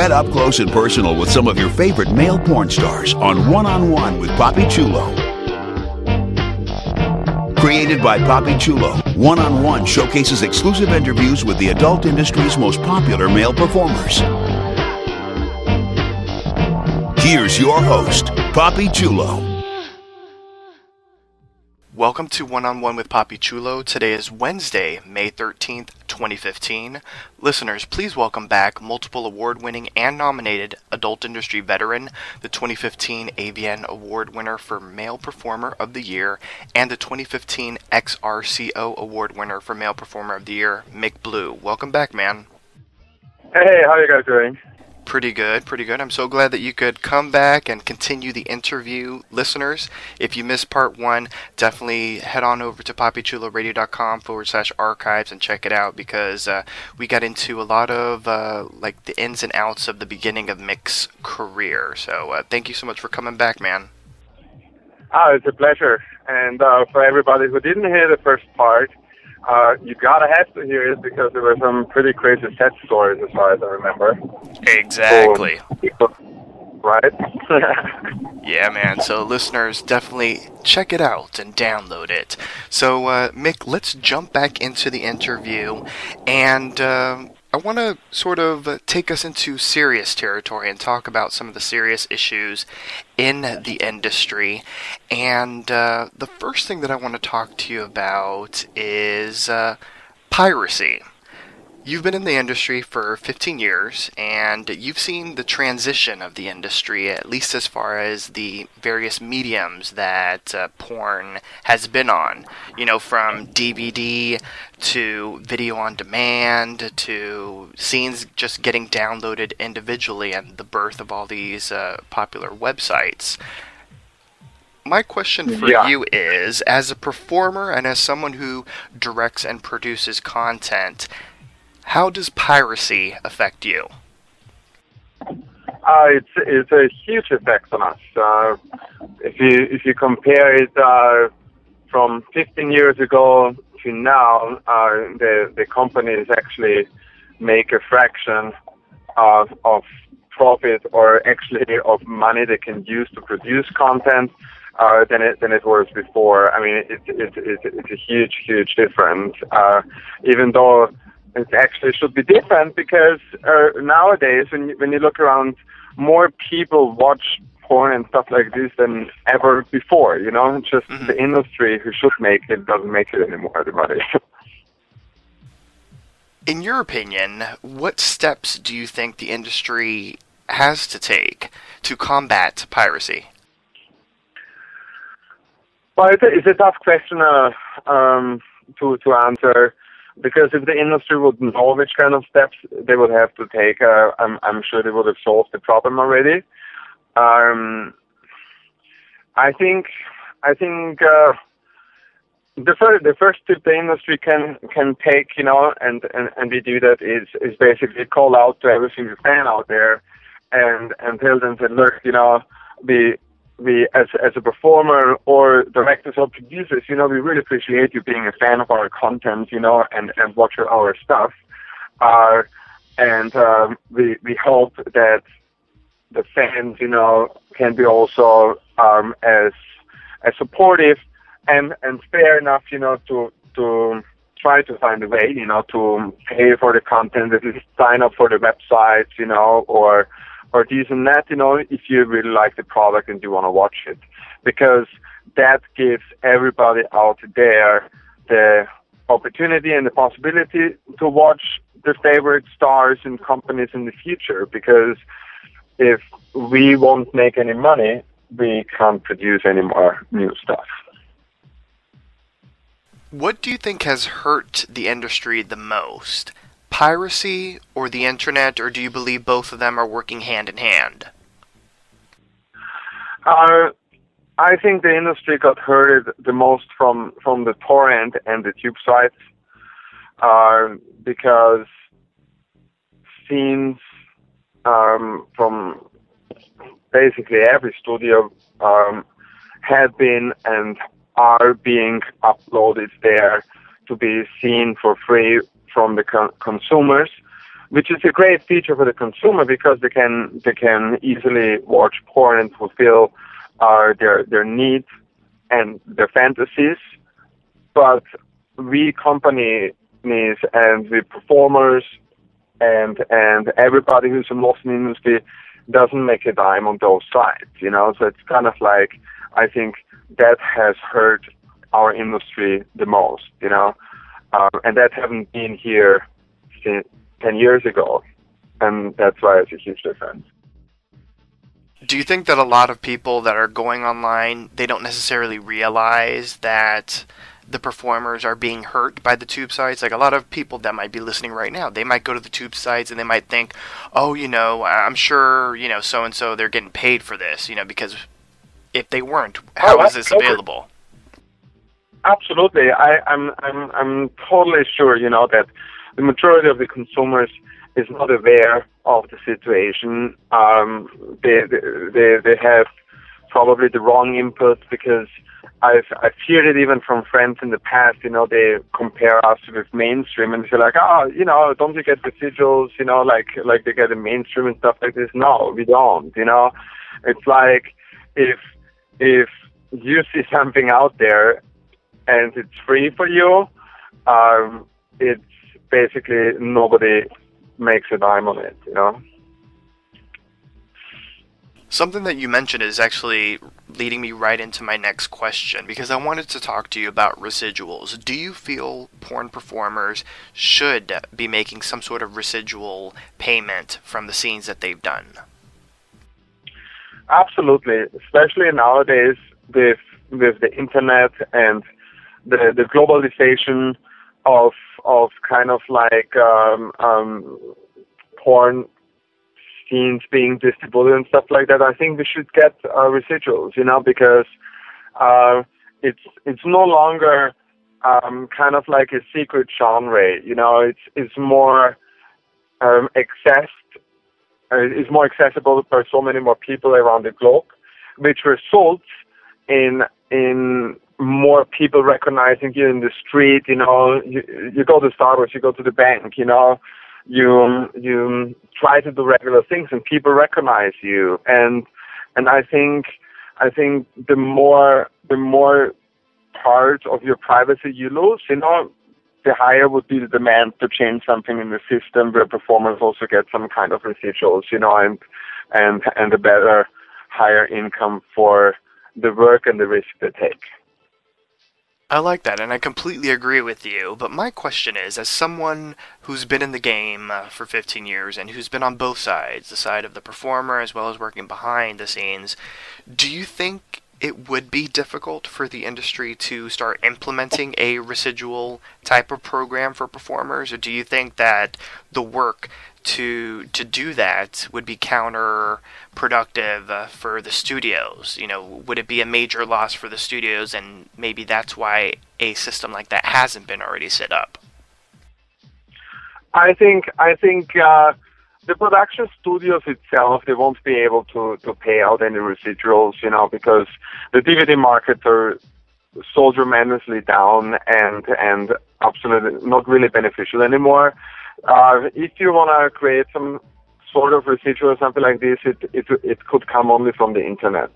Get up close and personal with some of your favorite male porn stars on One on One with Papi Chulo. Created by Papi Chulo, One on One showcases exclusive interviews with the adult industry's most popular male performers. Here's your host, Papi Chulo. Welcome to One on One with Papi Chulo. Today is Wednesday, May 13th, 2015. Listeners, please welcome back multiple award winning and nominated adult industry veteran, the 2015 AVN Award winner for Male Performer of the Year, and the 2015 XRCO Award winner for Male Performer of the Year, Mick Blue. Welcome back, man. Hey, how you guys doing? Pretty good, pretty good. I'm so glad that you could come back and continue the interview. Listeners, if you missed part one, definitely head on over to papichuloradio.com forward slash archives and check it out because uh, we got into a lot of uh, like the ins and outs of the beginning of Mick's career. So uh, thank you so much for coming back, man. Ah, it's a pleasure. And uh, for everybody who didn't hear the first part, uh, you gotta have to hear it because there were some pretty crazy set stories as far as I remember. Exactly. Right? Yeah, man. So, listeners, definitely check it out and download it. So, uh, Mick, let's jump back into the interview. And uh, I want to sort of take us into serious territory and talk about some of the serious issues in the industry. And uh, the first thing that I want to talk to you about is uh, piracy. You've been in the industry for 15 years, and you've seen the transition of the industry, at least as far as the various mediums that uh, porn has been on. You know, from DVD to video on demand to scenes just getting downloaded individually, and the birth of all these uh, popular websites. My question for Yeah. you is as a performer and as someone who directs and produces content, how does piracy affect you? uh, it's it's a huge effect on us. Uh, if you if you compare it uh, from 15 years ago to now, uh, the the companies actually make a fraction of of profit or actually of money they can use to produce content uh, than it than it was before. I mean, it's it's it's, it's a huge huge difference. Uh, even though it actually should be different because uh, nowadays when you, when you look around, more people watch porn and stuff like this than ever before. You know, It's just the industry who should make it doesn't make it anymore. Everybody. In your opinion, what steps do you think the industry has to take to combat piracy? Well, it's a, it's a tough question uh, um, to to answer because if the industry would know which kind of steps they would have to take, uh, I'm I'm sure they would have solved the problem already. Um, I think I think uh, the first the first tip the industry can can take, you know, and and and we do that is is basically call out to every single fan out there, and and tell them that look, you know, we we as as a performer or directors or producers, you know, we really appreciate you being a fan of our content, you know, and and watch our stuff. Uh, and um, we we hope that the fans, you know, can be also um, as as supportive and and fair enough, you know, to to try to find a way, you know, to pay for the content, at least sign up for the websites, you know, or or this and that, you know, if you really like the product and you want to watch it, because that gives everybody out there the opportunity and the possibility to watch the favorite stars and companies in the future because if we won't make any money, we can't produce any more new stuff. What do you think has hurt the industry the most? Piracy or the internet, or do you believe both of them are working hand in hand? Uh, I think the industry got hurt the most from from the torrent and the tube sites, uh, because scenes um, from basically every studio um, have been and are being uploaded there to be seen for free from the con- consumers, which is a great feature for the consumer because they can they can easily watch porn and fulfill uh, their their needs and their fantasies. But we companies and we performers and and everybody who's involved in the industry doesn't make a dime on those sides, you know. So it's kind of like I think that has hurt our industry the most, you know, um, and that haven't been here since ten years ago, and that's why it's a huge difference. Do you think that a lot of people that are going online, they don't necessarily realize that the performers are being hurt by the tube sites? Like a lot of people that might be listening right now, they might go to the tube sites and they might think, "Oh, you know, I'm sure, you know, so and so they're getting paid for this, you know, because if they weren't, how Oh, is this available?" Absolutely, I, I'm I'm I'm totally sure, you know, that the majority of the consumers is not aware of the situation. Um, they, they they have probably the wrong input because I've I've heard it even from friends in the past. You know, they compare us with mainstream and they're like, oh, you know, don't you get residuals? You know, like like they get the mainstream and stuff like this. No, we don't. You know, it's like if if you see something out there and it's free for you, um, it's basically nobody makes a dime on it. You know. Something that you mentioned is actually leading me right into my next question because I wanted to talk to you about residuals. Do you feel porn performers should be making some sort of residual payment from the scenes that they've done? Absolutely, especially nowadays with with the internet and the the globalization of of kind of like um, um, porn scenes being distributed and stuff like that. I think we should get uh, residuals, you know, because uh, it's it's no longer um, kind of like a secret genre. You know, it's it's more um, accessed uh, is more accessible by so many more people around the globe, which results in in more people recognizing you in the street. You know, you, you go to Starbucks, you go to the bank. You know, you you try to do regular things, and people recognize you. And and I think I think the more the more part of your privacy you lose, you know, the higher would be the demand to change something in the system where performers also get some kind of residuals, you know, and and and a better, higher income for the work and the risk they take. I like that, and I completely agree with you. But my question is as someone who's been in the game uh, for 15 years and who's been on both sides, the side of the performer as well as working behind the scenes, do you think it would be difficult for the industry to start implementing a residual type of program for performers? Or do you think that the work to to do that would be counterproductive uh, for the studios? You know, would it be a major loss for the studios, and maybe that's why a system like that hasn't been already set up? I think I think uh, the production studios itself they won't be able to to pay out any residuals, you know, because the DVD markets are so tremendously down and and absolutely not really beneficial anymore. Uh, if you want to create some sort of residual or something like this, it it it could come only from the internet,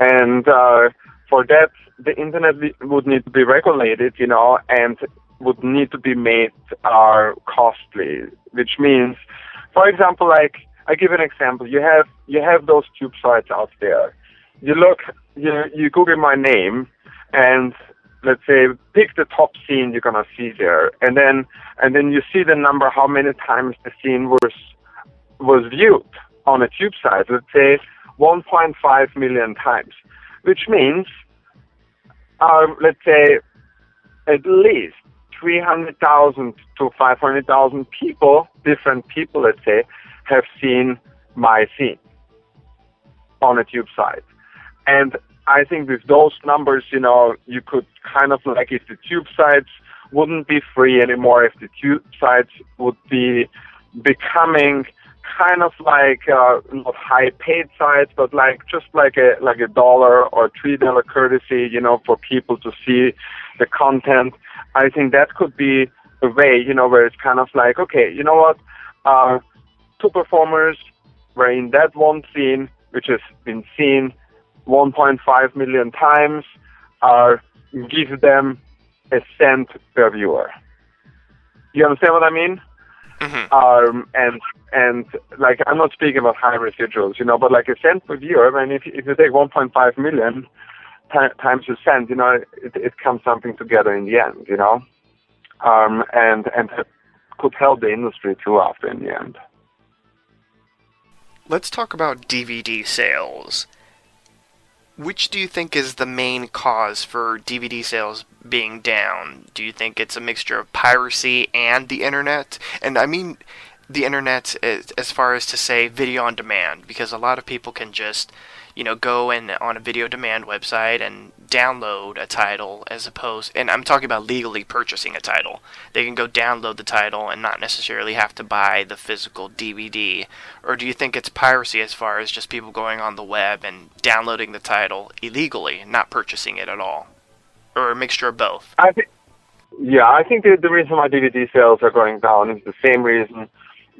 and uh, for that the internet would need to be regulated, you know, and would need to be made uh, costly, which means, for example, like I give an example. You have you have those tube sites out there. You look, you you Google my name, and let's say pick the top scene you're gonna see there, and then and then you see the number how many times the scene was was viewed on a tube site. Let's say 1.5 million times, which means uh, let's say at least 300,000 to 500,000 people, different people, let's say, have seen my scene on a tube site. And I think with those numbers, you know, you could kind of like if the tube sites wouldn't be free anymore, if the tube sites would be becoming kind of like uh, not high paid sites, but like just like a like a dollar or three dollar courtesy, you know, for people to see the content. I think that could be a way, you know, where it's kind of like, okay, you know what, uh, two performers were in that one scene, which has been seen 1.5 million times, are give them a cent per viewer. You understand what I mean? Mhm. Um, and and like I'm not speaking about high residuals, you know, but like a cent per viewer. I mean, if if you take 1.5 million ti- times a cent, you know, it, it comes something together in the end, you know, um, and and could help the industry too after in the end. Let's talk about DVD sales. Which do you think is the main cause for DVD sales being down? Do you think it's a mixture of piracy and the internet? And I mean the internet as, far as to say video on demand, because a lot of people can just, you know, go in on a video demand website and download a title as opposed and I'm talking about legally purchasing a title. They can go download the title and not necessarily have to buy the physical DVD. Or do you think it's piracy as far as just people going on the web and downloading the title illegally, not purchasing it at all? Or a mixture of both? I think, yeah, I think the, the reason why DVD sales are going down is the same reason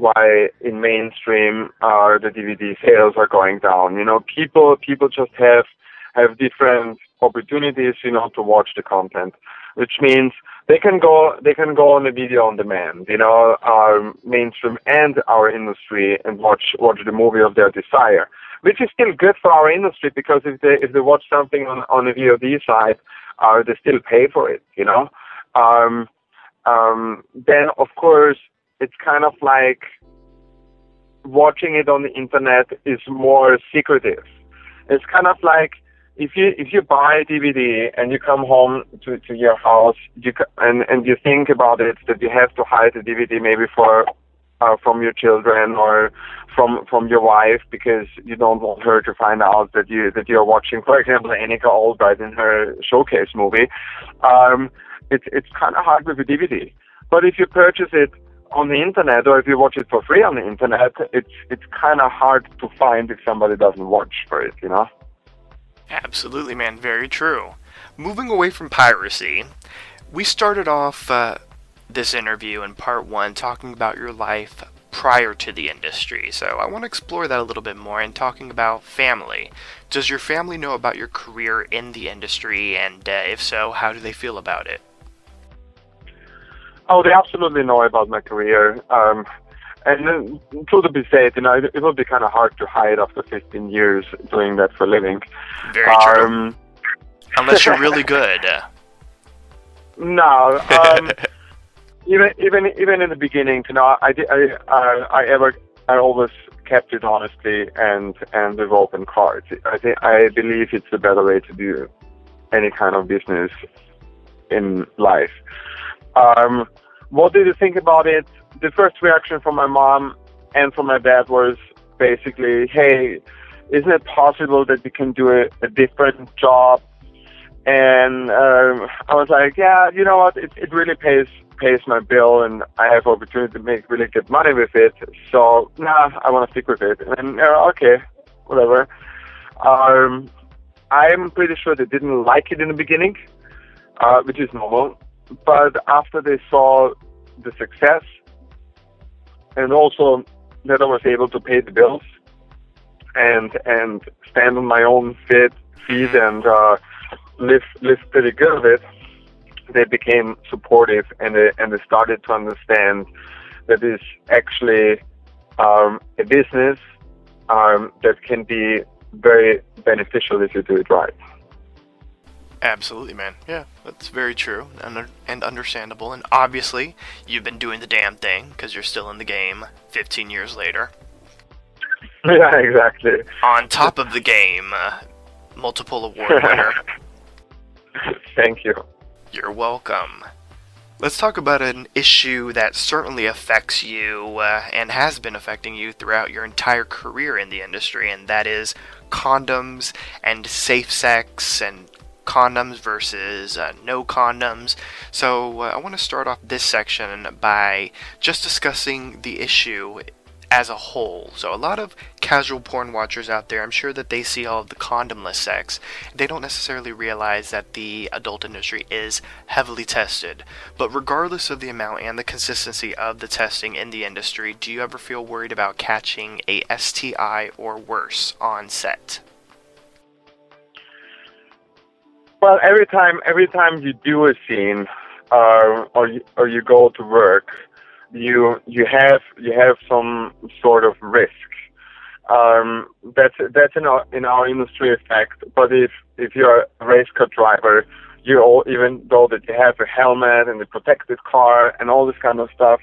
why in mainstream uh, the DVD sales are going down. You know, people people just have have different opportunities, you know, to watch the content, which means they can go they can go on a video on demand, you know, our mainstream and our industry and watch watch the movie of their desire, which is still good for our industry because if they if they watch something on on the VOD site, uh, they still pay for it, you know. Um, um, then of course it's kind of like watching it on the internet is more secretive. It's kind of like if you if you buy a DVD and you come home to, to your house you and and you think about it that you have to hide the DVD maybe for uh, from your children or from from your wife because you don't want her to find out that you that you're watching, for example, Anikka Albrite in her showcase movie. Um, it's it's kind of hard with a DVD, but if you purchase it on the internet or if you watch it for free on the internet, it's it's kind of hard to find if somebody doesn't watch for it, you know. Absolutely, man. Very true. Moving away from piracy, we started off uh, this interview in part one talking about your life prior to the industry. So I want to explore that a little bit more and talking about family. Does your family know about your career in the industry? And uh, if so, how do they feel about it? Oh, they absolutely know about my career. Um, and then, true to be said, you know, it, it would be kind of hard to hide after 15 years doing that for a living. Very true. Um, Unless you're really good. Uh, no, um, even even even in the beginning, you know, I I, I I ever I always kept it honestly and and with open cards. I think I believe it's the better way to do any kind of business in life. Um, what did you think about it? The first reaction from my mom and from my dad was basically, "Hey, isn't it possible that you can do a, a different job?" And um, I was like, "Yeah, you know what? It it really pays pays my bill, and I have opportunity to make really good money with it. So, nah, I want to stick with it." And uh, okay, whatever. Um, I'm pretty sure they didn't like it in the beginning, uh, which is normal. But after they saw the success, and also that I was able to pay the bills, and and stand on my own feet, feet and uh, live live pretty good with it, they became supportive and they and they started to understand that it's actually um, a business um, that can be very beneficial if you do it right. Absolutely, man. Yeah, that's very true and, and understandable. And obviously, you've been doing the damn thing because you're still in the game 15 years later. Yeah, exactly. On top of the game, uh, multiple award winner. Thank you. You're welcome. Let's talk about an issue that certainly affects you uh, and has been affecting you throughout your entire career in the industry, and that is condoms and safe sex and condoms versus uh, no condoms. So, uh, I want to start off this section by just discussing the issue as a whole. So, a lot of casual porn watchers out there, I'm sure that they see all of the condomless sex. They don't necessarily realize that the adult industry is heavily tested. But regardless of the amount and the consistency of the testing in the industry, do you ever feel worried about catching a STI or worse on set? Well, every time every time you do a scene, uh, or you, or you go to work, you you have you have some sort of risk. Um, that's that's in our in our industry effect. But if if you're a race car driver, you all even though that you have a helmet and a protected car and all this kind of stuff,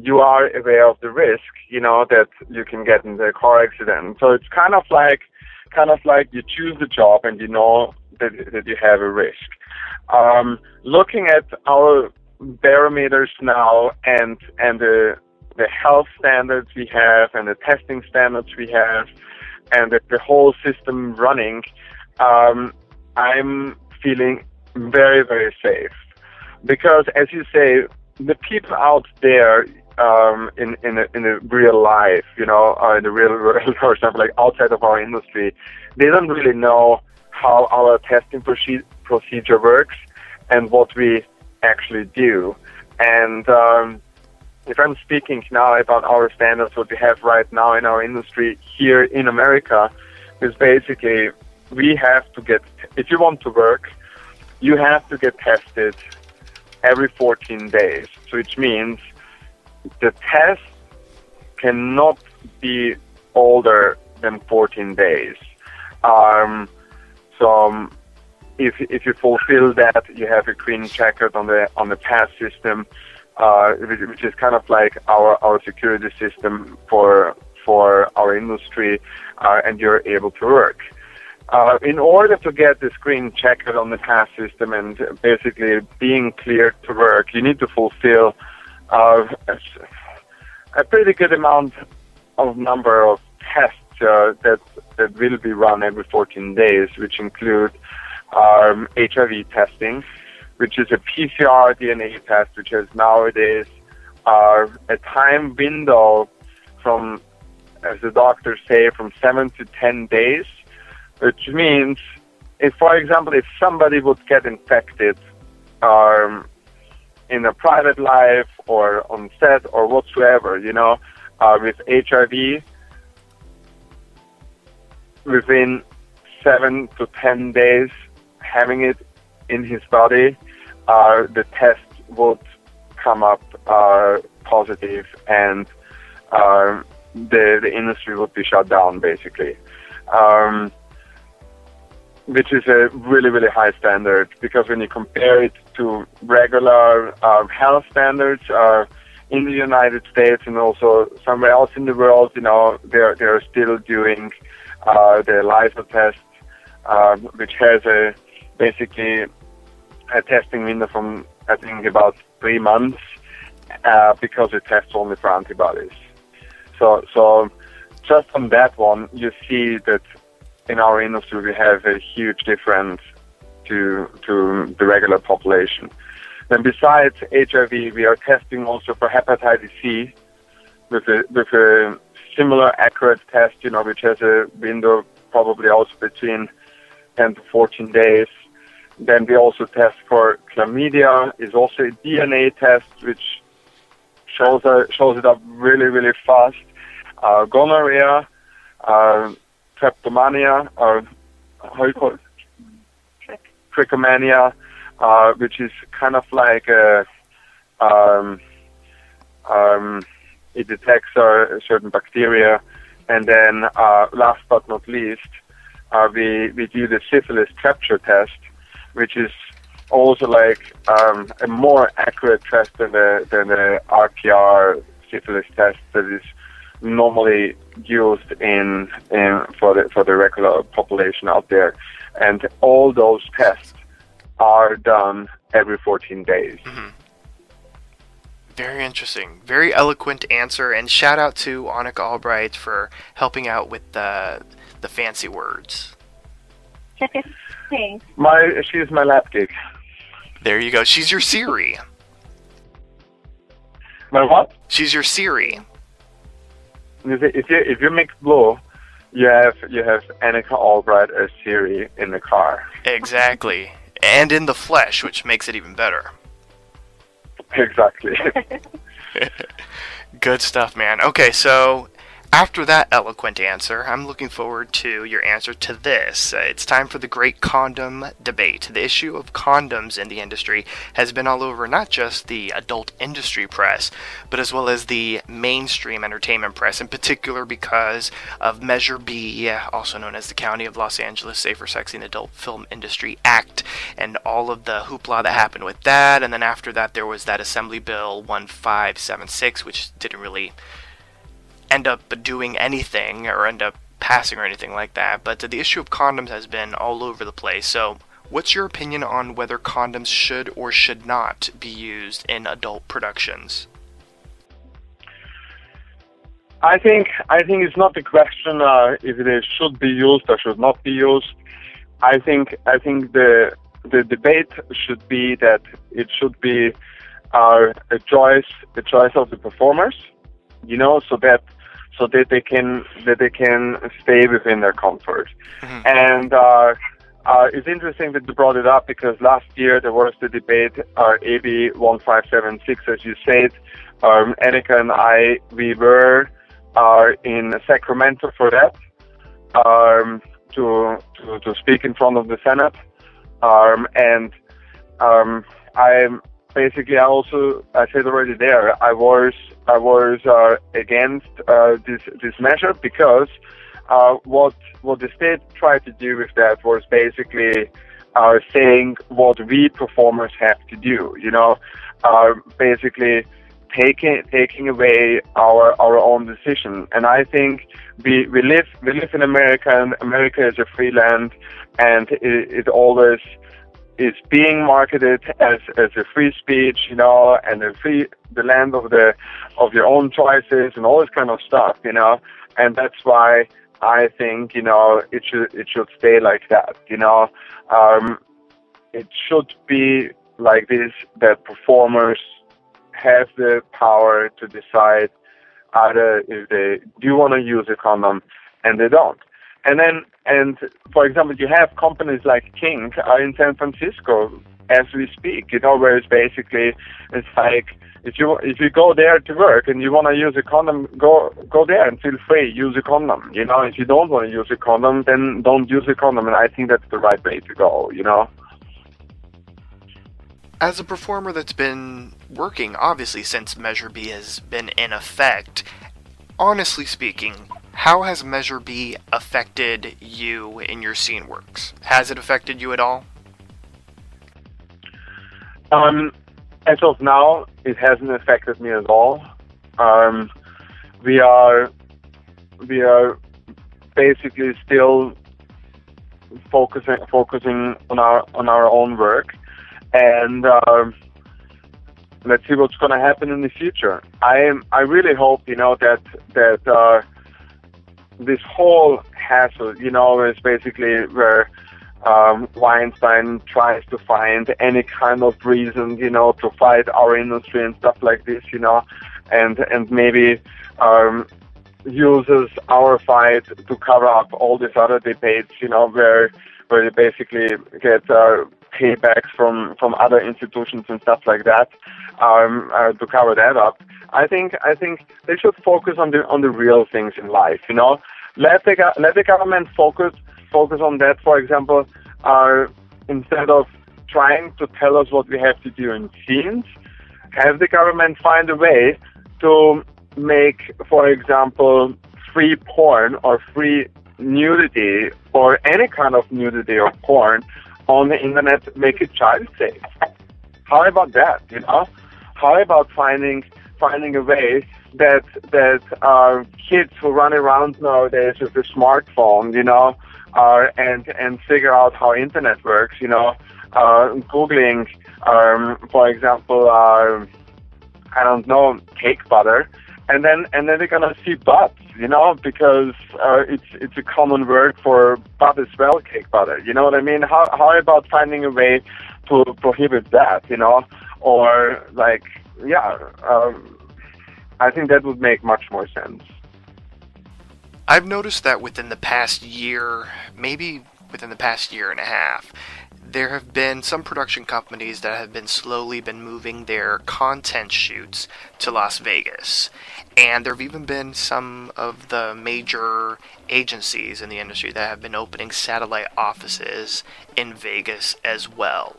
you are aware of the risk. You know that you can get into a car accident. So it's kind of like kind of like you choose the job and you know that, that you have a risk. Um, looking at our barometers now and and the the health standards we have and the testing standards we have and the, the whole system running, um, I'm feeling very very safe because as you say, the people out there um, in in a, in a real life, you know, uh, in the real world or something like outside of our industry, they don't really know how our testing proce- procedure works and what we actually do. And um, if I'm speaking now about our standards, what we have right now in our industry here in America, is basically we have to get, if you want to work, you have to get tested every 14 days. Which means the test cannot be older than 14 days. Um, so if if you fulfill that, you have a green checkered on the on the pass system, uh, which, is kind of like our our security system for for our industry, uh, and you're able to work. Uh, in order to get the screen checked on the pass system and basically being cleared to work, you need to fulfill uh, a pretty good amount of number of tests uh, that that will be run every 14 days, which include um, HIV testing, which is a PCR DNA test, which has nowadays uh, a time window from, as the doctors say, from seven to 10 days, which means, if, for example, if somebody would get infected um, in a private life or on set or whatsoever, you know, uh, with HIV, within seven to ten days, having it in his body, uh, the test would come up uh, positive and uh, the, the industry would be shut down basically. Um, which is a really, really high standard because when you compare it to regular uh, health standards uh, in the United States and also somewhere else in the world, you know, they're, they're still doing uh, the ELISA test, uh, which has a basically a testing window from I think about three months uh, because it tests only for antibodies. So, so just on that one, you see that in our industry we have a huge difference to to the regular population. Then besides HIV, we are testing also for hepatitis C with a with a similar accurate test, you know, which has a window probably also between 10 to 14 days. Then we also test for chlamydia, is also a DNA test, which shows uh, shows it up really, really fast. Uh, gonorrhea, uh, kleptomania, or how you call it? Trichomania, uh, which is kind of like a, um, um, it detects a certain bacteria. And then uh, last but not least, uh, we, we do the syphilis capture test, which is also like um, a more accurate test than the than the RPR syphilis test that is normally used in, in for the for the regular population out there, and all those tests are done every 14 days. Very interesting. Very eloquent answer, and shout out to Anikka Albrite for helping out with the the fancy words. Thanks. My she's my lab gig. There you go. She's your Siri. My what? She's your Siri. If you if you, if you Mick Blue, you have you have Anikka Albrite as Siri in the car. Exactly. And in the flesh, which makes it even better. Exactly. Good stuff, man. Okay, so after that eloquent answer, I'm looking forward to your answer to this. Uh, it's time for the great condom debate. The issue of condoms in the industry has been all over not just the adult industry press, but as well as the mainstream entertainment press, in particular because of Measure B, also known as the County of Los Angeles Safer Sex and Adult Film Industry Act, and all of the hoopla that happened with that. And then after that, there was that Assembly Bill 1576, which didn't really end up doing anything or end up passing or anything like that. But the issue of condoms has been all over the place. So, what's your opinion on whether condoms should or should not be used in adult productions? I think I think it's not the question uh, if it should be used or should not be used. I think I think the the debate should be that it should be uh, a choice a choice of the performers, you know, so that so that they can that they can stay within their comfort. And uh, uh, it's interesting that you brought it up because last year there was the debate, uh, AB 1576, as you said. Um, Anikka and I, we were uh, in Sacramento for that um, to, to to speak in front of the Senate, um, and um, I basically I also I said already there I was I was uh, against uh, this this measure because uh, what what the state tried to do with that was basically uh, saying what we performers have to do. You know, uh, basically taking taking away our our own decision. And I think we we live we live in America, and America is a free land, and it, it always is being marketed as as a free speech, you know, and a free the land of the of your own choices and all this kind of stuff, you know. And that's why I think you know it should it should stay like that, you know. Um, it should be like this that performers have the power to decide either if they do want to use a condom and they don't. And then, and for example, you have companies like Kink uh, in San Francisco as we speak, you know, where it's basically, it's like, if you if you go there to work and you want to use a condom, go go there and feel free, use a condom. You know, if you don't want to use a condom, then don't use a condom. And I think that's the right way to go. You know. As a performer that's been working, obviously, since Measure B has been in effect, honestly speaking, how has Measure B affected you in your scene works? Has it affected you at all? Um, as of now, it hasn't affected me at all. Um, we are we are basically still focusing focusing on our on our own work, and um, let's see what's going to happen in the future. I am I really hope you know that that uh, this whole hassle, you know, is basically where um, Weinstein tries to find any kind of reason, you know, to fight our industry and stuff like this, you know, and and maybe um, uses our fight to cover up all these other debates, you know, where where they basically get uh, paybacks from from other institutions and stuff like that um, uh, to cover that up. I think I think they should focus on the on the real things in life, you know. Let the let the government focus focus on that. For example, uh, instead of trying to tell us what we have to do in scenes, have the government find a way to make, for example, free porn or free nudity or any kind of nudity or porn on the internet make it child safe. How about that? You know, how about finding finding a way that that uh, kids who run around nowadays with a smartphone, you know, uh, and and figure out how internet works, you know, uh, googling, um, for example, uh, I don't know, cake butter, and then and then they're gonna see butts, you know, because uh, it's it's a common word for butt as well, cake butter. You know what I mean? How how about finding a way to prohibit that, you know, or like yeah, um, I think that would make much more sense. I've noticed that within the past year, maybe within the past year and a half, there have been some production companies that have been slowly been moving their content shoots to Las Vegas. And there have even been some of the major agencies in the industry that have been opening satellite offices in Vegas as well.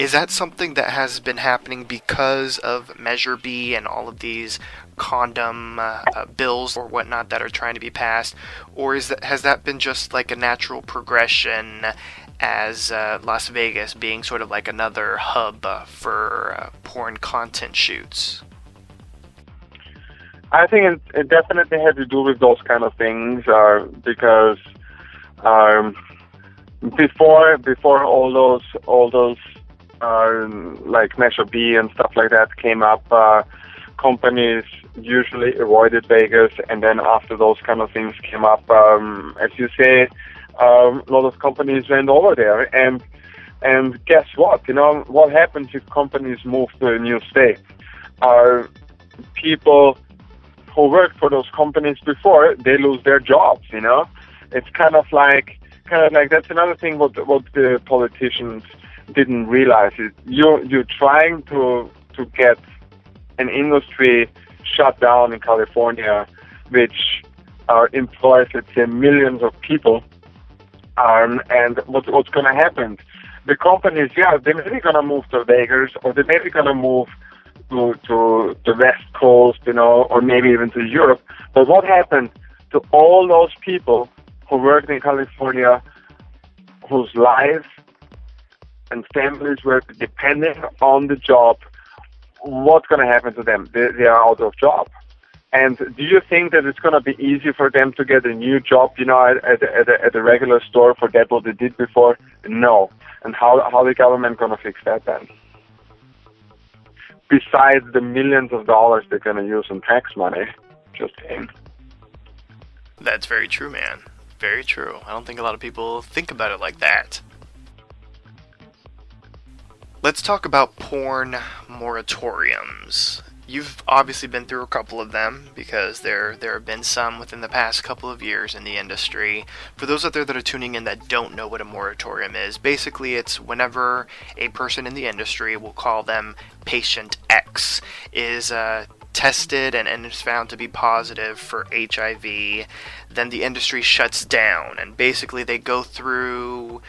Is that something that has been happening because of Measure B and all of these condom uh, uh, bills or whatnot that are trying to be passed, or is that has that been just like a natural progression as uh, Las Vegas being sort of like another hub uh, for uh, porn content shoots? I think it, it definitely had to do with those kind of things, uh, because um, before before all those all those uh, like Measure B and stuff like that came up, uh, companies usually avoided Vegas, and then after those kind of things came up, um, as you say, um, a lot of companies went over there, and and guess what? You know what happens if companies move to a new state? Are people who worked for those companies before they lose their jobs? You know, it's kind of like kind of like that's another thing what what the politicians didn't realize is You're you're trying to to get an industry shut down in California, which uh, employs let's say millions of people. Um, and what, what's going to happen? The companies, yeah, they're maybe going to move to Vegas, or they're maybe going to move to to the West Coast, you know, or maybe even to Europe. But what happened to all those people who worked in California, whose lives and families were depending on the job, what's going to happen to them? They, they are out of job. And do you think that it's going to be easy for them to get a new job, you know, at, at, at, a, at a regular store, forget what they did before? No. And how how the government going to fix that then? Besides the millions of dollars they're going to use in tax money, just saying. That's very true, man. Very true. I don't think a lot of people think about it like that. Let's talk about porn moratoriums. You've obviously been through a couple of them because there there have been some within the past couple of years in the industry. For those out there that are tuning in that don't know what a moratorium is, basically it's whenever a person in the industry, we'll call them patient X, is uh, tested and, and is found to be positive for HIV, then the industry shuts down and basically they go through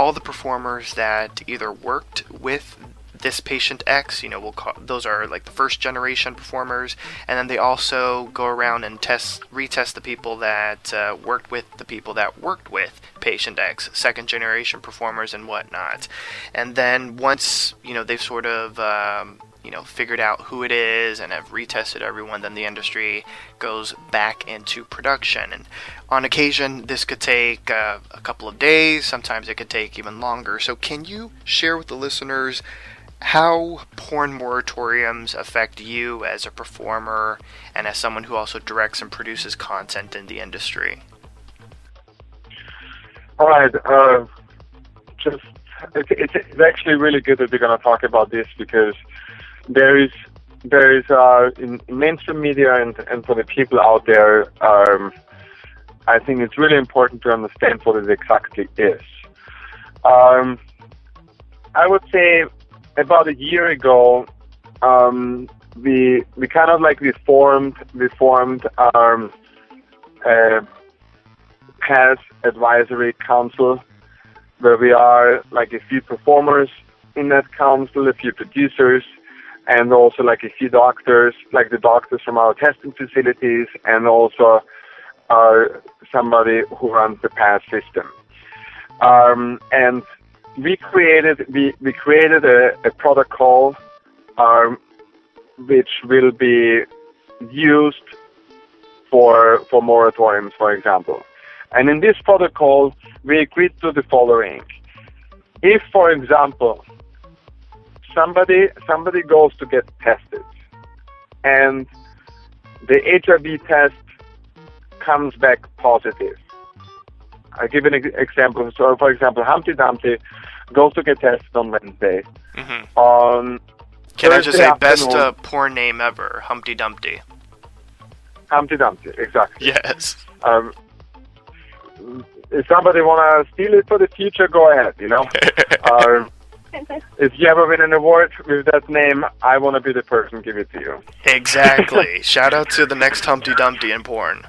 all the performers that either worked with this patient X, you know, we'll call those are like the first generation performers, and then they also go around and test, retest the people that uh, worked with the people that worked with patient X, second generation performers and whatnot. And then once you know they've sort of um, you know figured out who it is and have retested everyone, then the industry goes back into production. And on occasion, this could take uh, a couple of days. Sometimes it could take even longer. So, can you share with the listeners? how porn moratoriums affect you as a performer and as someone who also directs and produces content in the industry. All right. Uh, just it's, it's, it's actually really good that we're going to talk about this because there is there is uh, in mainstream media and and for the people out there, um, I think it's really important to understand what it exactly is. Um, I would say about a year ago, um, we we kind of like we formed we formed um, a PAS advisory council where we are like a few performers in that council, a few producers, and also like a few doctors, like the doctors from our testing facilities, and also uh, somebody who runs the PAS system. Um, and we created we, we created a, a protocol um, which will be used for for moratoriums, for example. And in this protocol, we agreed to the following: if, for example, somebody somebody goes to get tested, and the HIV test comes back positive. I'll give an example. So, for example, Humpty Dumpty goes to get tested on Wednesday. hmm On Can I just say, best uh, porn name ever, Humpty Dumpty. Humpty Dumpty, exactly. Yes. Um, if somebody wanna steal it for the future, go ahead. You know. uh, if you ever win an award with that name, I wanna be the person to give it to you. Exactly. Shout out to the next Humpty Dumpty in porn.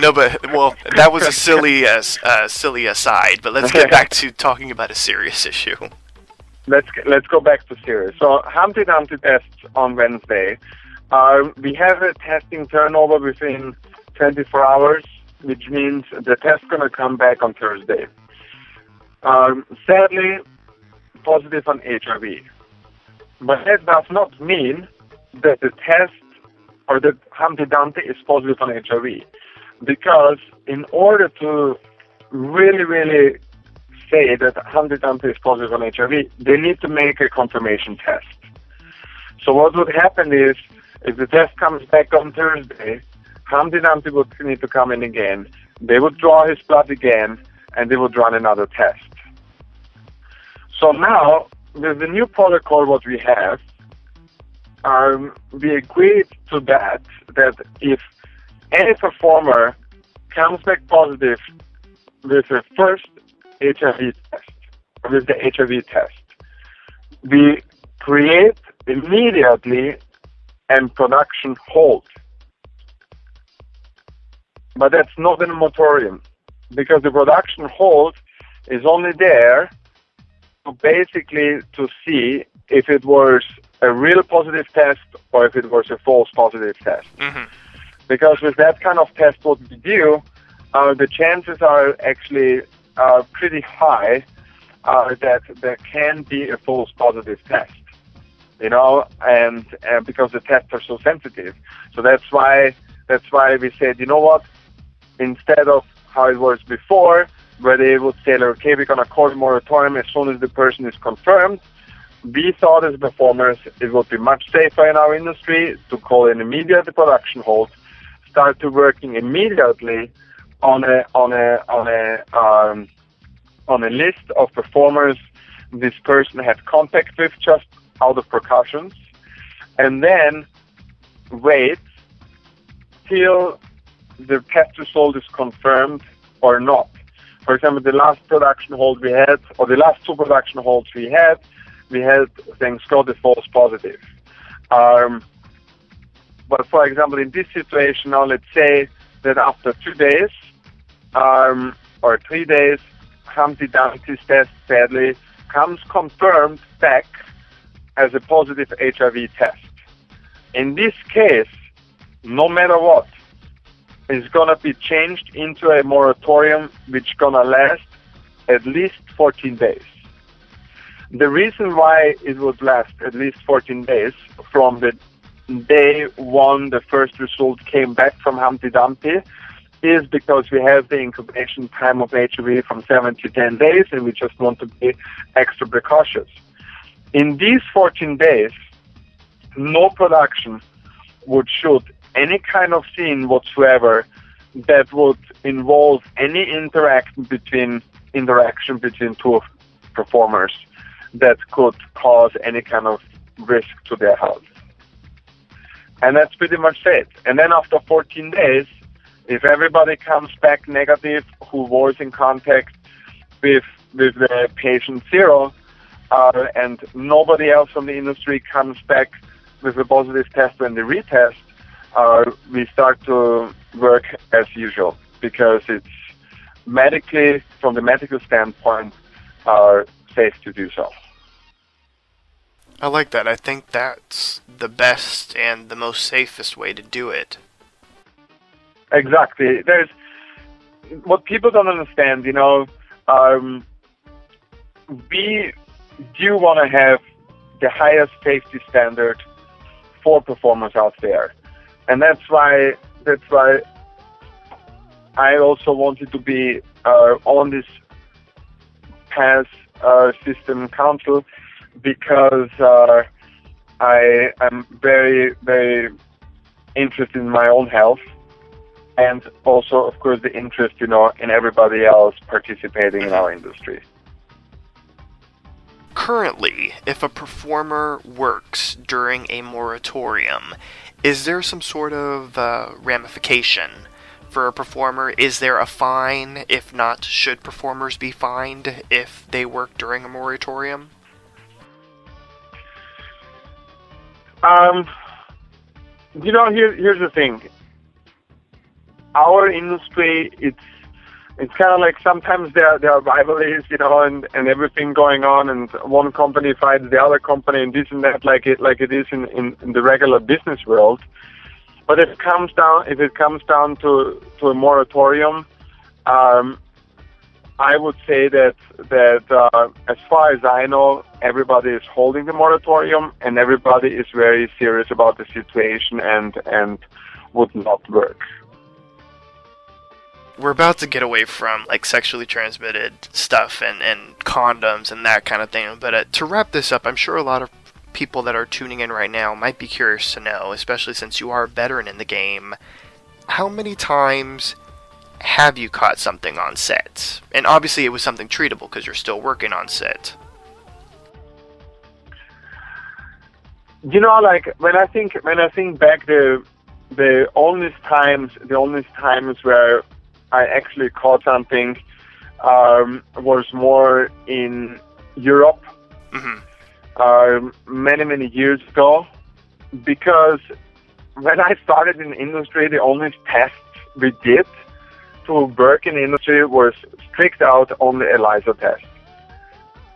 No, but well, that was a silly, uh, uh, silly aside. But let's get back to talking about a serious issue. let's let's go back to serious. So Humpty Dumpty tests on Wednesday. Uh, we have a testing turnover within 24 hours, which means the test's gonna come back on Thursday. Um, sadly, positive on HIV, but that does not mean that the test or that Humpty Dumpty is positive on HIV, because in order to really, really say that Humpty Dumpty is positive on HIV, they need to make a confirmation test. So what would happen is, if the test comes back on Thursday, Humpty Dumpty would need to come in again. They would draw his blood again, and they would run another test. So now, with the new protocol what we have, um, we agreed to that, that if any performer comes back positive with the first HIV test, with the HIV test, we create immediately a production hold. But that's not in moratorium because the production hold is only there basically to see if it was a real positive test or if it was a false positive test. Hmm because with that kind of test, what we do, uh, the chances are actually uh, pretty high uh, that there can be a false positive test. You know, and uh, because the tests are so sensitive, so that's why that's why we said, you know what, instead of how it was before, where they would say, okay, we're gonna call a moratorium as soon as the person is confirmed. We thought as performers it would be much safer in our industry to call an immediate production hold start to working immediately on a on a on a um, on a list of performers this person had contact with just out of precautions, and then wait till the test result is confirmed or not. For example, the last production hold we had, or the last two production holds we had, we had, thanks God, a false positive. Um, but for example, in this situation now, let's say that after two days um, or three days, comes Humpty Dumpty's test sadly comes confirmed back as a positive HIV test. In this case, no matter what, it's gonna be changed into a moratorium which gonna last at least 14 days. The reason why it would last at least 14 days from the day one the first result came back from Humpty Dumpty is because we have the incubation time of HIV from 7 to 10 days and we just want to be extra precautious. In these 14 days, no production would shoot any kind of scene whatsoever that would involve any interaction between interaction between two performers that could cause any kind of risk to their health. And that's pretty much it. And then after 14 days, if everybody comes back negative who was in contact with with the patient zero, uh, and nobody else from the industry comes back with a positive test when they retest, uh, we start to work as usual because it's medically, from the medical standpoint, uh, safe to do so. I like that. I think that's the best and the most safest way to do it. Exactly. There's what people don't understand. You know, um, we do want to have the highest safety standard for performers out there, and that's why that's why I also wanted to be uh, on this PASS uh, system council because uh, I am very very interested in my own health and also of course the interest you know in everybody else participating in our industry. Currently, if a performer works during a moratorium, is there some sort of uh, ramification for a performer? Is there a fine? If not, should performers be fined if they work during a moratorium? Um, you know, here, here's the thing. Our industry, it's it's kind of like sometimes there there are rivalries, you know, and and everything going on, and one company fights the other company, and this and that, like it like it is in in, in the regular business world. But if it comes down if it comes down to to a moratorium, um, I would say that that uh, as far as I know, everybody is holding the moratorium, and everybody is very serious about the situation and and would not work. We're about to get away from like sexually transmitted stuff and, and condoms and that kind of thing. But uh, to wrap this up, I'm sure a lot of people that are tuning in right now might be curious to know, especially since you are a veteran in the game, how many times have you caught something on set? And obviously, it was something treatable because you're still working on set. You know, like when I think when I think back the the only times the only times where I actually caught something um, was more in Europe hmm uh, many many years ago because when I started in industry, the only tests we did to work in industry was strict out only ELISA test.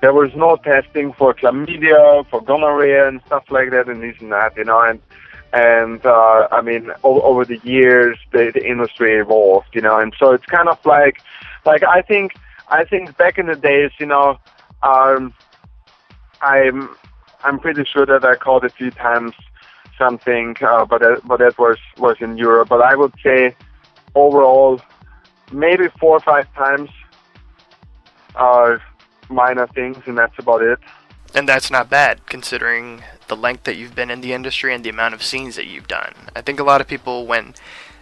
There was no testing for chlamydia, for gonorrhea, and stuff like that, and this and that, you know. And and uh, I mean, over the years, the, the industry evolved, you know. And so it's kind of like, like I think, I think back in the days, you know, um, I'm I'm pretty sure that I called a few times something, uh, but that, but that was was in Europe. But I would say overall, maybe four or five times are minor things, and that's about it. And that's not bad, considering the length that you've been in the industry and the amount of scenes that you've done. I think a lot of people, when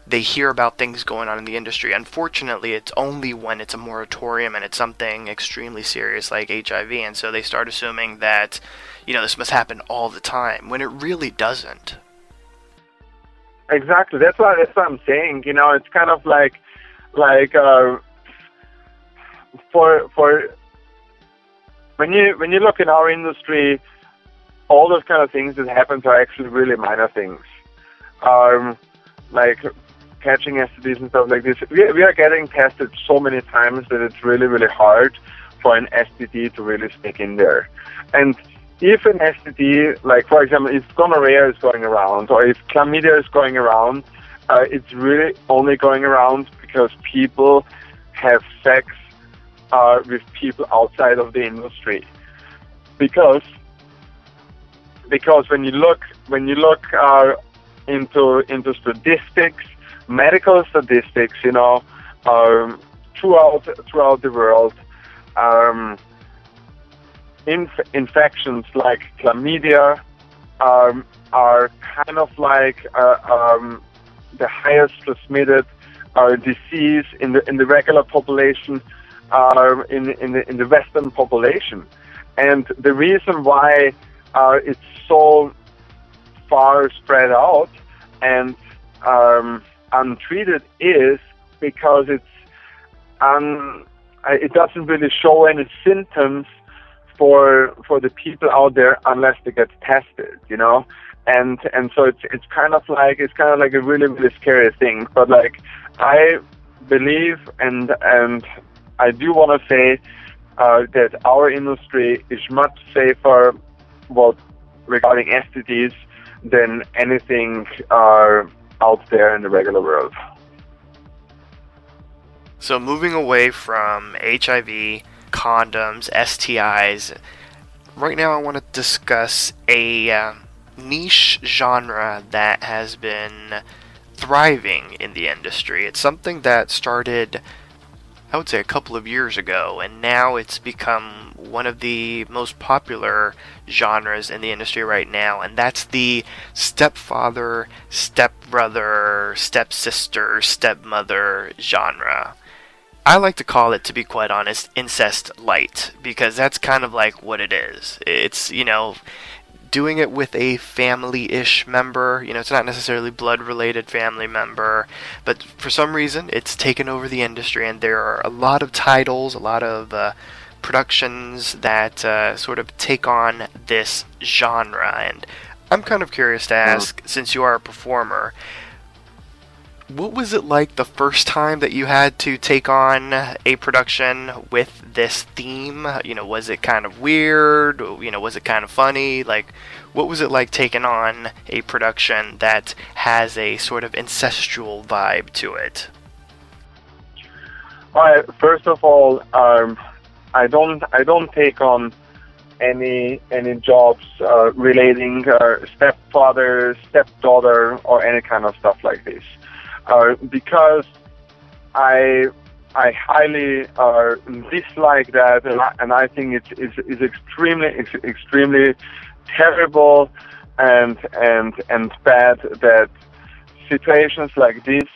they hear about things going on in the industry, unfortunately, it's only when it's a moratorium and it's something extremely serious like HIV, and so they start assuming that, you know, this must happen all the time, when it really doesn't. Exactly. That's what that's what I'm saying. You know, it's kind of like like uh, for for when you when you look in our industry, all those kind of things that happen are actually really minor things. Um, like catching STDs and stuff like this. We, we are getting tested so many times that it's really really hard for an STD to really stick in there. And if an STD, like for example, if gonorrhea is going around or if chlamydia is going around, uh, it's really only going around because people have sex uh, with people outside of the industry. Because because when you look when you look uh, into into statistics, medical statistics, you know, um, throughout throughout the world. Um, inf- infections like chlamydia um, are kind of like uh, um, the highest transmitted uh, disease in the in the regular population, uh, in in the in the Western population, and the reason why uh, it's so far spread out and um, untreated is because it's um, it doesn't really show any symptoms for for the people out there unless they get tested, you know. And and so it's it's kind of like it's kind of like a really really scary thing. But like I believe and and I do want to say uh, that our industry is much safer, well, regarding STDs than anything uh, out there in the regular world. So, moving away from HIV, condoms, STIs, right now I want to discuss a uh, niche genre that has been thriving in the industry. It's something that started, I would say, a couple of years ago, and now it's become one of the most popular genres in the industry right now, and that's the stepfather, stepbrother, stepsister, stepmother genre. I like to call it, to be quite honest, incest light, because that's kind of like what it is. It's, you know, doing it with a family ish member. You know, it's not necessarily blood related family member, but for some reason it's taken over the industry, and there are a lot of titles, a lot of uh, productions that uh, sort of take on this genre. And I'm kind of curious to ask, since you are a performer, what was it like the first time that you had to take on a production with this theme? You know, was it kind of weird? You know, was it kind of funny? Like, what was it like taking on a production that has a sort of ancestral vibe to it? I, first of all, um, I don't I don't take on any any jobs uh, relating uh, stepfather, stepdaughter, or any kind of stuff like this, uh, because I I highly uh, dislike that, and I, and I think it's, it's, it's extremely it's extremely terrible and and and bad that situations like this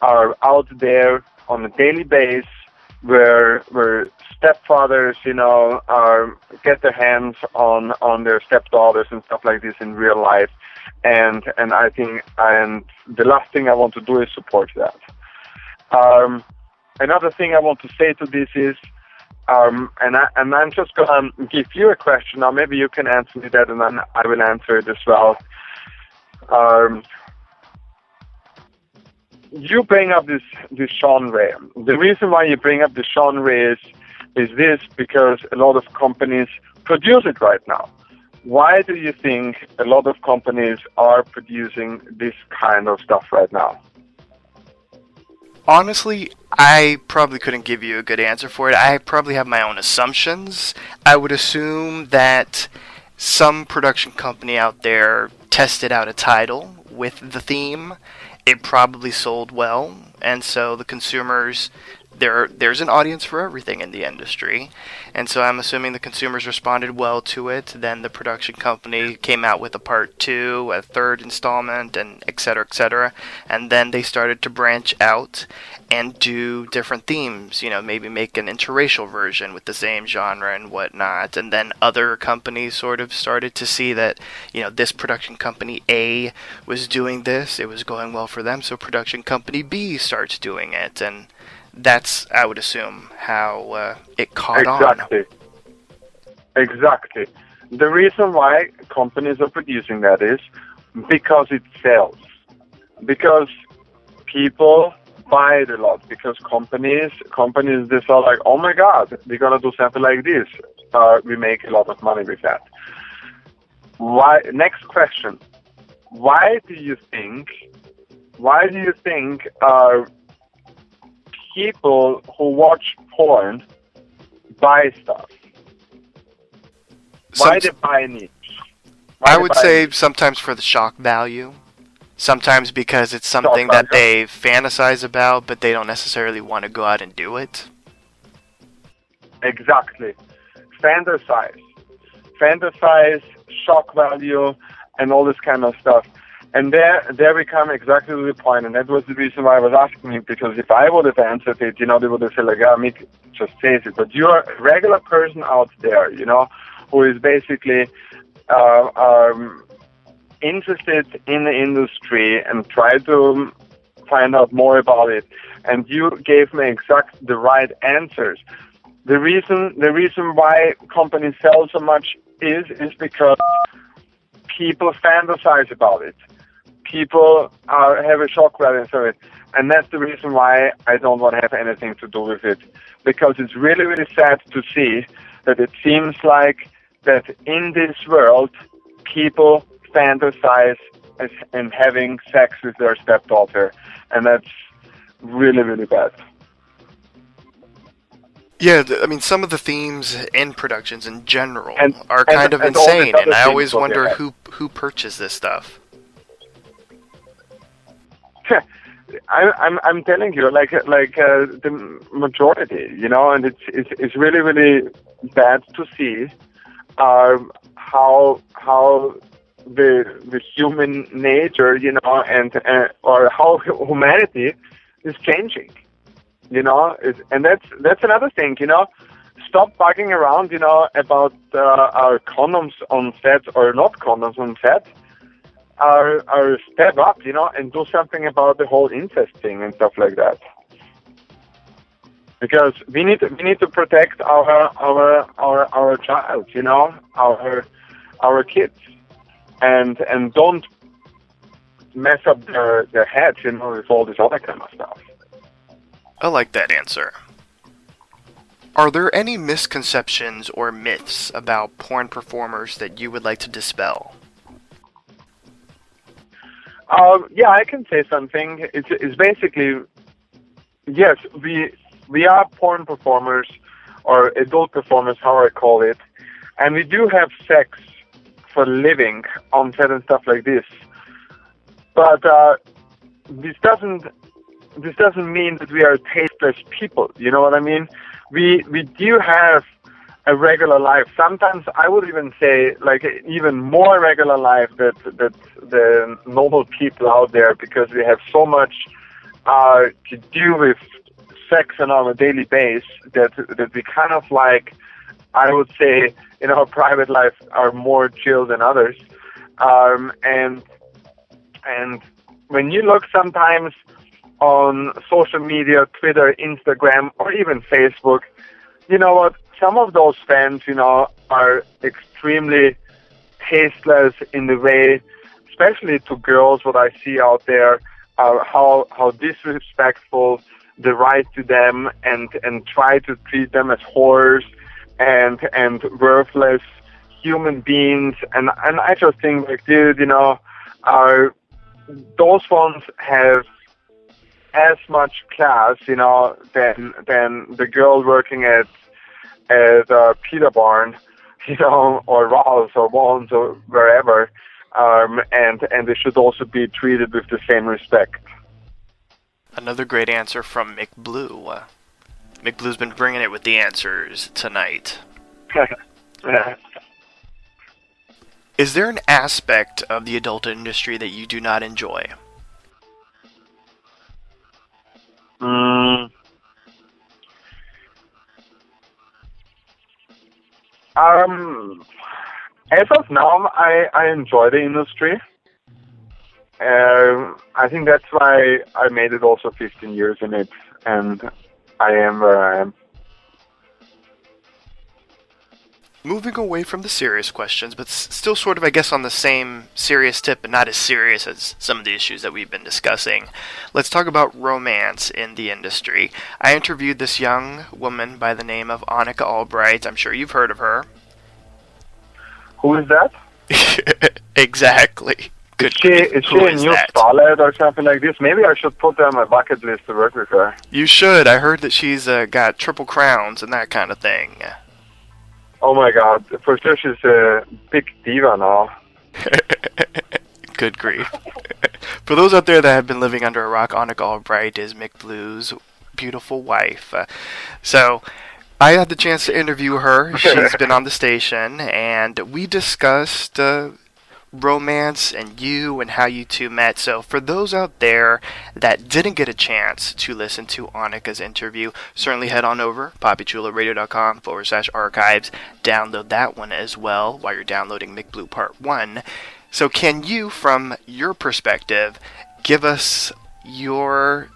are out there on a daily basis where where stepfathers, you know, are get their hands on on their stepdaughters and stuff like this in real life, and and I think and the last thing I want to do is support that. Um, another thing I want to say to this is, um, and I and I'm just gonna give you a question now. Maybe you can answer me that, and then I will answer it as well. Um, you bring up this this genre. The reason why you bring up the genre is is this because a lot of companies produce it right now. Why do you think a lot of companies are producing this kind of stuff right now? Honestly, I probably couldn't give you a good answer for it. I probably have my own assumptions. I would assume that some production company out there tested out a title with the theme. It probably sold well, and so the consumers there there's an audience for everything in the industry, and so I'm assuming the consumers responded well to it. Then the production company came out with a part two, a third installment, and et cetera, et cetera. And then they started to branch out and do different themes. You know, maybe make an interracial version with the same genre and whatnot. And then other companies sort of started to see that you know this production company A was doing this, it was going well for them, so production company B starts doing it, and that's I would assume how uh, it caught exactly. on. Exactly. The reason why companies are producing that is because it sells. Because people buy it a lot. Because companies companies they are like, oh my god, we're gonna do something like this. Uh, we make a lot of money with that. Why? Next question. Why do you think? Why do you think uh, people who watch porn buy stuff? Why Some- they buy niche? Why I would say niche? sometimes for the shock value. Sometimes because it's something that value. they fantasize about, but they don't necessarily want to go out and do it. Exactly. Fantasize. Fantasize, shock value, and all this kind of stuff. And there, there we come exactly to the point, and that was the reason why I was asking you, because if I would have answered it, you know, they would have said, like, ah, Mick just says it. But you're a regular person out there, you know, who is basically uh, um, interested in the industry and try to find out more about it. And you gave me exact the right answers. The reason the reason why companies sell so much is is because people fantasize about it. People are, have a shock value of it, and that's the reason why I don't want to have anything to do with it. Because it's really really sad to see that it seems like that in this world people fantasize as, and having sex with their stepdaughter, and that's really really bad. Yeah, I mean, some of the themes in productions in general And- are and- kind of and insane, and I always wonder who who purchased this stuff. I, I'm I'm telling you, like like uh, the majority, you know, and it's it's it's really really bad to see um, how how the the human nature, you know, and uh, or how humanity is changing, you know, It's- and that's that's another thing, you know. Stop bugging around, you know, about uh, our condoms on set or not condoms on set are are step up, you know, and do something about the whole incest thing and stuff like that. Because we need we need to protect our our our our child, you know, our our kids, and and don't mess up their their heads, you know, with all this other kind of stuff. I like that answer. Are there any misconceptions or myths about porn performers that you would like to dispel? Um, yeah, I can say something. It's, it's basically, yes, we we are porn performers or adult performers, how I call it, and we do have sex for living on set and stuff like this. But uh, this doesn't this doesn't mean that we are tasteless people. You know what I mean? We we do have a regular life. Sometimes I would even say like even more regular life that that the normal people out there because we have so much uh, to do with sex on a daily basis that that we kind of like I would say in our private life are more chill than others. Um, and and when you look sometimes on social media, Twitter, Instagram, or even Facebook, you know what? Some of those fans, you know, are extremely tasteless in the way, especially to girls. What I see out there, are how how disrespectful the right to them, and and try to treat them as whores and and worthless human beings. And and I just think, like, dude, you know, are those ones have as much class, you know, than than the girl working at at uh, Pottery Barn, you know, or Ross or Wands or wherever, um, and and they should also be treated with the same respect. Another great answer from Mick Blue. Uh, Mick Blue's been bringing it with the answers tonight. Is there an aspect of the adult industry that you do not enjoy? Mm. Um, as of now, I, I enjoy the industry. Um, I think that's why I made it also 15 years in it, and I am where I am. Moving away from the serious questions, but still sort of, I guess, on the same serious tip, but not as serious as some of the issues that we've been discussing. Let's talk about romance in the industry. I interviewed this young woman by the name of Anikka Albrite. I'm sure you've heard of her. Who is that? exactly. Good. Is she, is she a new that? starlet or something like this? Maybe I should put her on my bucket list to work with her. You should. I heard that she's uh, got triple crowns and that kind of thing. Oh my god, for sure she's a big diva now. Good grief. For those out there that have been living under a rock, Anikka Albrite is Mick Blue's beautiful wife. Uh, so I had the chance to interview her. She's been on the station, and we discussed uh, romance and you and how you two met. So for those out there that didn't get a chance to listen to Anikka's interview, certainly head on over papichuloradio.com forward slash archives. Download that one as well while you're downloading Mick Blue Part 1. So can you, from your perspective, give us your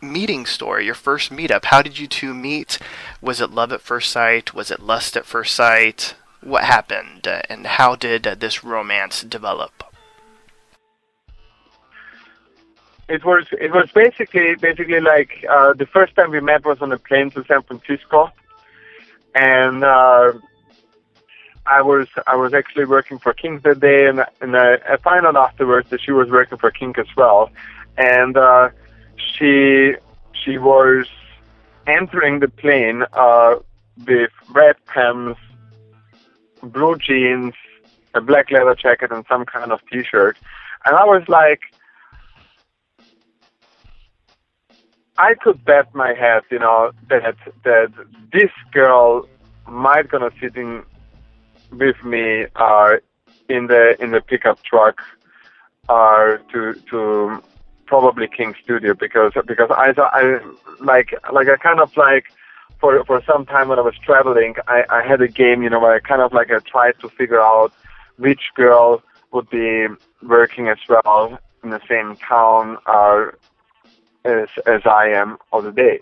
meeting story, your first meetup? How did you two meet? Was it love at first sight? Was it lust at first sight? What happened, uh, and how did uh, this romance develop? It was it was basically basically like uh, the first time we met was on a plane to San Francisco, and uh, I was I was actually working for Kink that day, and and I, I found out afterwards that she was working for Kink as well, and uh, she she was entering the plane uh, with red pants, blue jeans, a black leather jacket, and some kind of T-shirt, and I was like, I could bet my head, you know, that that this girl might gonna sitting with me uh, in the in the pickup truck uh, to to probably Kink Studio because because I I like like I kind of like for for some time when I was traveling I, I had a game you know where I kind of like I tried to figure out which girl would be working as well in the same town uh, as as I am of the day.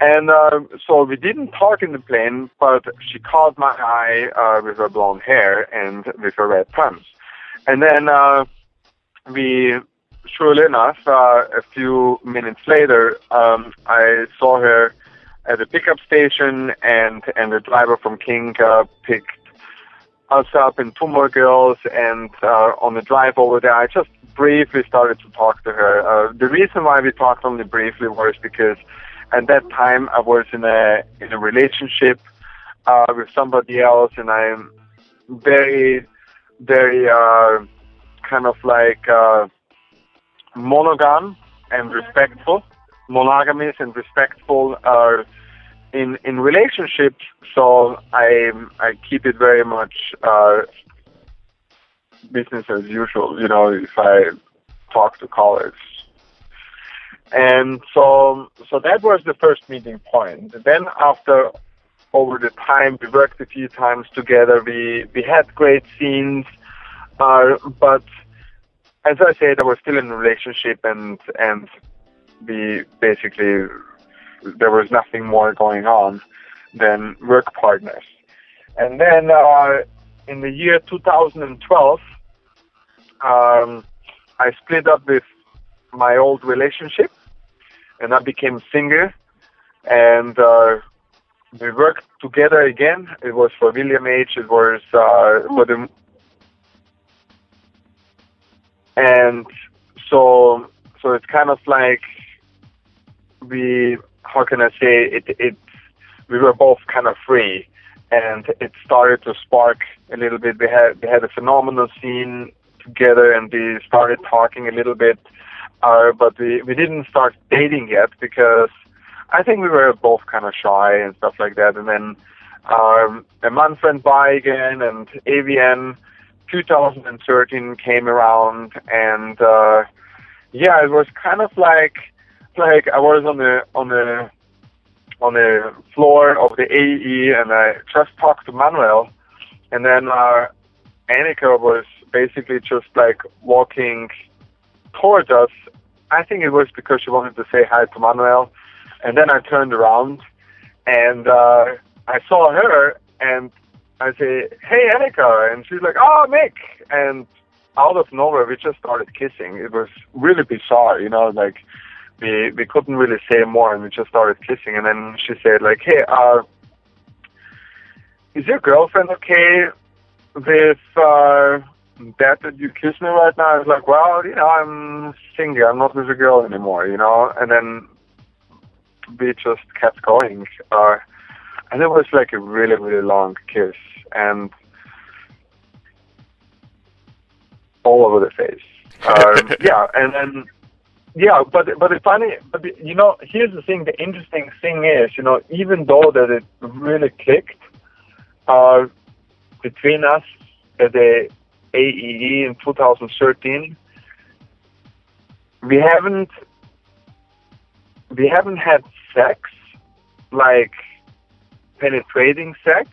And uh, so we didn't talk in the plane, but she caught my eye uh, with her blonde hair and with her red pants. And then uh, we, surely enough, uh, a few minutes later, um, I saw her at the pickup station, and and the driver from Kink uh, picked us up and two more girls, and uh, on the drive over there, I just briefly started to talk to her. Uh, the reason why we talked only briefly was because at that time I was in a in a relationship uh, with somebody else, and I'm very, very uh, kind of like uh, monogam and respectful, monogamous and respectful are in in relationships. So I I keep it very much uh, business as usual. You know, if I talk to colleagues. And so, so that was the first meeting point. Then after, over the time, we worked a few times together. We we had great scenes, uh, but as I said, I was still in a relationship, and and we basically there was nothing more going on than work partners. And then uh, in the year 2012, um, I split up with my old relationship, and I became a single, and uh, we worked together again. It was for William H. It was uh, for the, and so so it's kind of like we how can I say it it we were both kind of free and it started to spark a little bit. We had we had a phenomenal scene together and we started talking a little bit uh, but we, we didn't start dating yet because I think we were both kind of shy and stuff like that. And then um, a month went by again, and AVN 2013 came around, and uh, yeah, it was kind of like like I was on the on the on the floor of the AEE, and I just talked to Manuel, and then uh, Anikka was basically just like walking towards us. I think it was because she wanted to say hi to Manuel, and then I turned around, and uh, I saw her, and I say, "Hey, Anikka," and she's like, "Oh, Mick," and out of nowhere we just started kissing. It was really bizarre, you know, like we we couldn't really say more, and we just started kissing. And then she said, like, "Hey, uh, is your girlfriend okay with uh, that that you kiss me right now?" I was like, "Well, you know, I'm single. I'm not with a girl anymore, you know." And then we just kept going, uh, and it was like a really really long kiss, and all over the face. Um, yeah, and then yeah, but but the funny, but you know, here's the thing. The interesting thing is, you know, even though that it really clicked uh, between us at the AEE in 2013, we haven't we haven't had sex like penetrating sex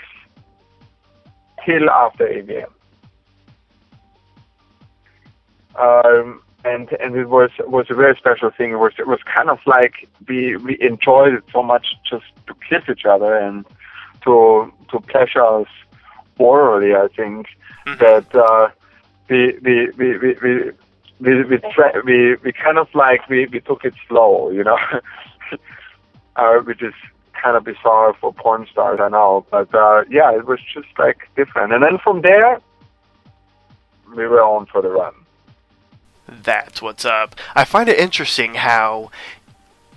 till after AVN. Um, and and it was was a very special thing. It was it was kind of like we we enjoyed it so much just to kiss each other and to to pleasure us orally. I think that uh, we we we we. we we we, tra- we we kind of like we, we took it slow, you know, uh, which is kind of bizarre for porn stars, I know, but uh, yeah, it was just like different. And then from there, we were on for the run. That's what's up. I find it interesting how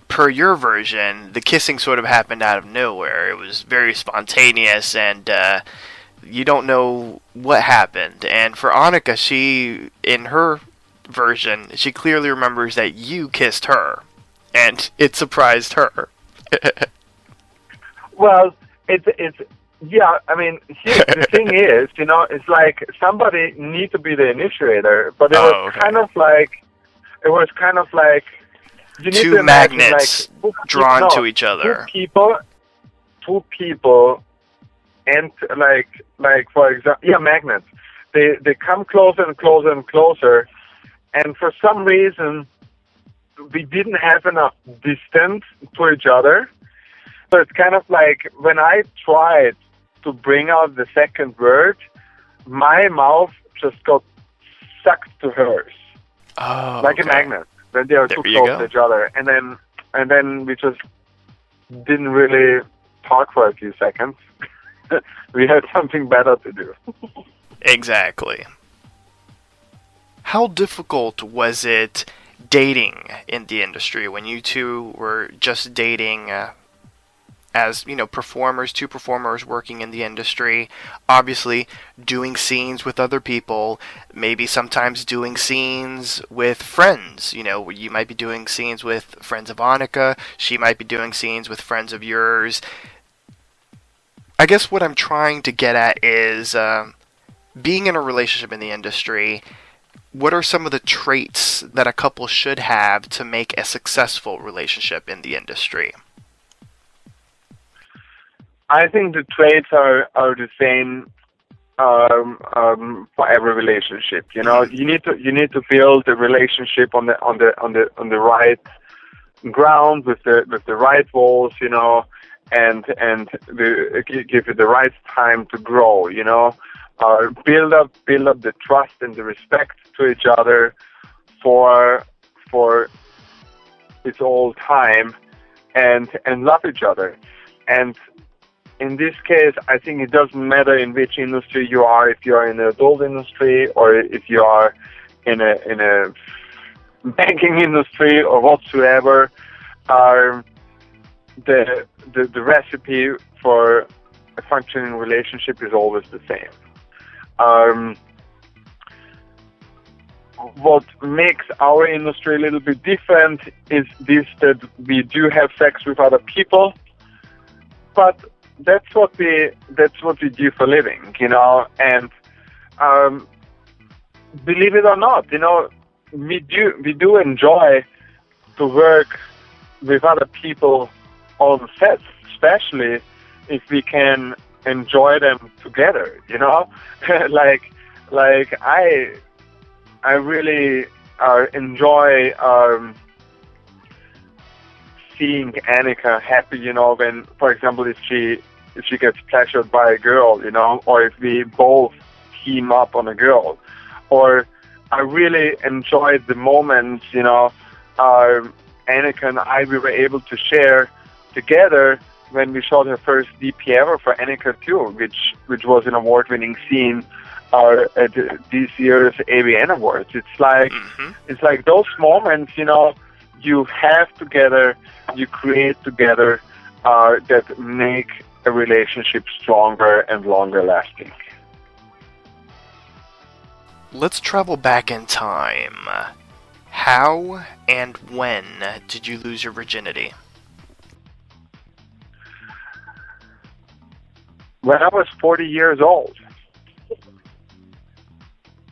per your version, the kissing sort of happened out of nowhere. It was very spontaneous, and uh, you don't know what happened. And for Anikka, she, in her version, she clearly remembers that you kissed her, and it surprised her. Well, it's it's yeah. I mean, here, the thing is, you know, it's like somebody need to be the initiator, but it Oh, was okay. kind of like it was kind of like you need Two imagine, magnets like, drawn no, to each other. Two people, two people, and like like for example, yeah, magnets. They they come closer and closer and closer, and for some reason, we didn't have enough distance to each other. So it's kind of like when I tried to bring out the second word, my mouth just got sucked to hers Oh, like okay. a magnet when they are There too close to each other, and then and then we just didn't really talk for a few seconds. we had something better to do. Exactly. How difficult was it dating in the industry when you two were just dating uh, as, you know, performers, two performers working in the industry, obviously doing scenes with other people, maybe sometimes doing scenes with friends, you know, you might be doing scenes with friends of Anikka, she might be doing scenes with friends of yours. I guess what I'm trying to get at is um being in a relationship in the industry, what are some of the traits that a couple should have to make a successful relationship in the industry? I think the traits are are the same um, um, for every relationship. You know, you need to you need to build a relationship on the on the on the on the right ground with the with the right walls. You know, and and the, give it the right time to grow. You know, uh, build up build up the trust and the respect to each other for for its all time, and and love each other. And in this case, I think it doesn't matter in which industry you are, if you are in the adult industry or if you are in a in a banking industry or whatsoever. Um, the, the the recipe for a functioning relationship is always the same. Um, what makes our industry a little bit different is this that we do have sex with other people, but that's what we that's what we do for living, you know. And um, believe it or not, you know, we do we do enjoy to work with other people on sets, especially if we can enjoy them together. You know, like like I I really uh, enjoy. Um, seeing Anikka happy, you know, when, for example, if she if she gets pleasured by a girl, you know, or if we both team up on a girl, or I really enjoyed the moments, you know, uh, Anikka and I we were able to share together when we shot her first DP ever for Anikka 2, which which was an award-winning scene uh, at this year's AVN Awards. It's like hmm it's like those moments, you know, you have together, you create together, uh, that make a relationship stronger and longer lasting. Let's travel back in time. How and when did you lose your virginity? When I was 40 years old,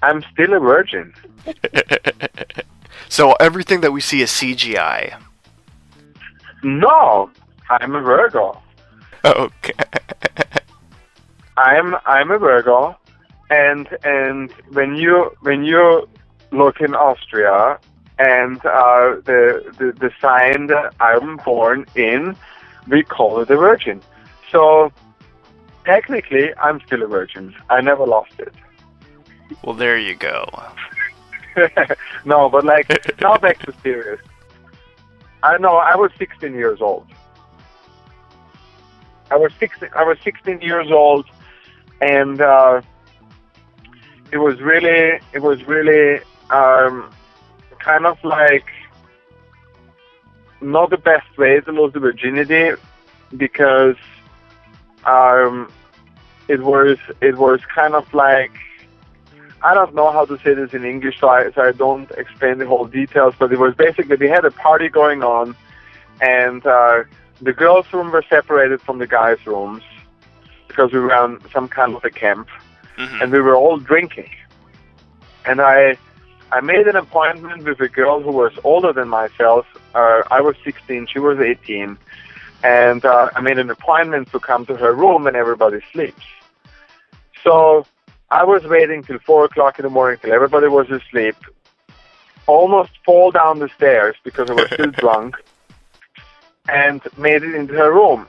I'm still a virgin. so everything that we see is CGI. No, I'm a Virgo. Okay. I'm I'm a Virgo, and and when you when you look in Austria and uh, the, the the sign that I'm born in, we call it a virgin. So technically, I'm still a virgin. I never lost it. Well, there you go. no, but like now back to serious. I know I was 16 years old. I was 16. I was 16 years old, and uh, it was really, it was really um, kind of like not the best way to lose the virginity because um, it was it was kind of like I don't know how to say this in English, so I so I don't explain the whole details. But it was basically we had a party going on, and uh, the girls' room were separated from the guys' rooms because we were on some kind of a camp, Mhm. and we were all drinking. And I I made an appointment with a girl who was older than myself. Uh, I was 16, she was 18, and uh, I made an appointment to come to her room when everybody sleeps. So I was waiting till four o'clock in the morning till everybody was asleep. Almost fall down the stairs because I was still drunk, and made it into her room.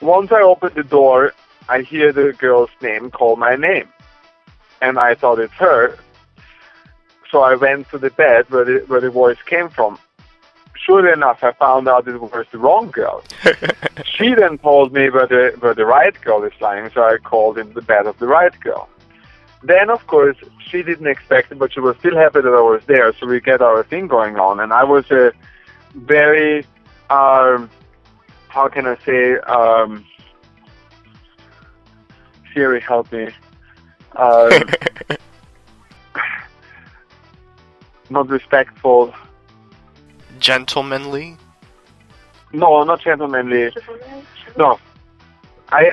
Once I opened the door, I hear the girl's name call my name, and I thought it's her. So I went to the bed where the where the voice came from. Sure enough, I found out it was the wrong girl. she then told me where the where the right girl is lying, so I called in the bed of the right girl. Then, of course, she didn't expect it, but she was still happy that I was there. So we get our thing going on, and I was a very, um, how can I say, um, Siri, help me. Um, not respectful. Gentlemanly. No, not gentlemanly. No, I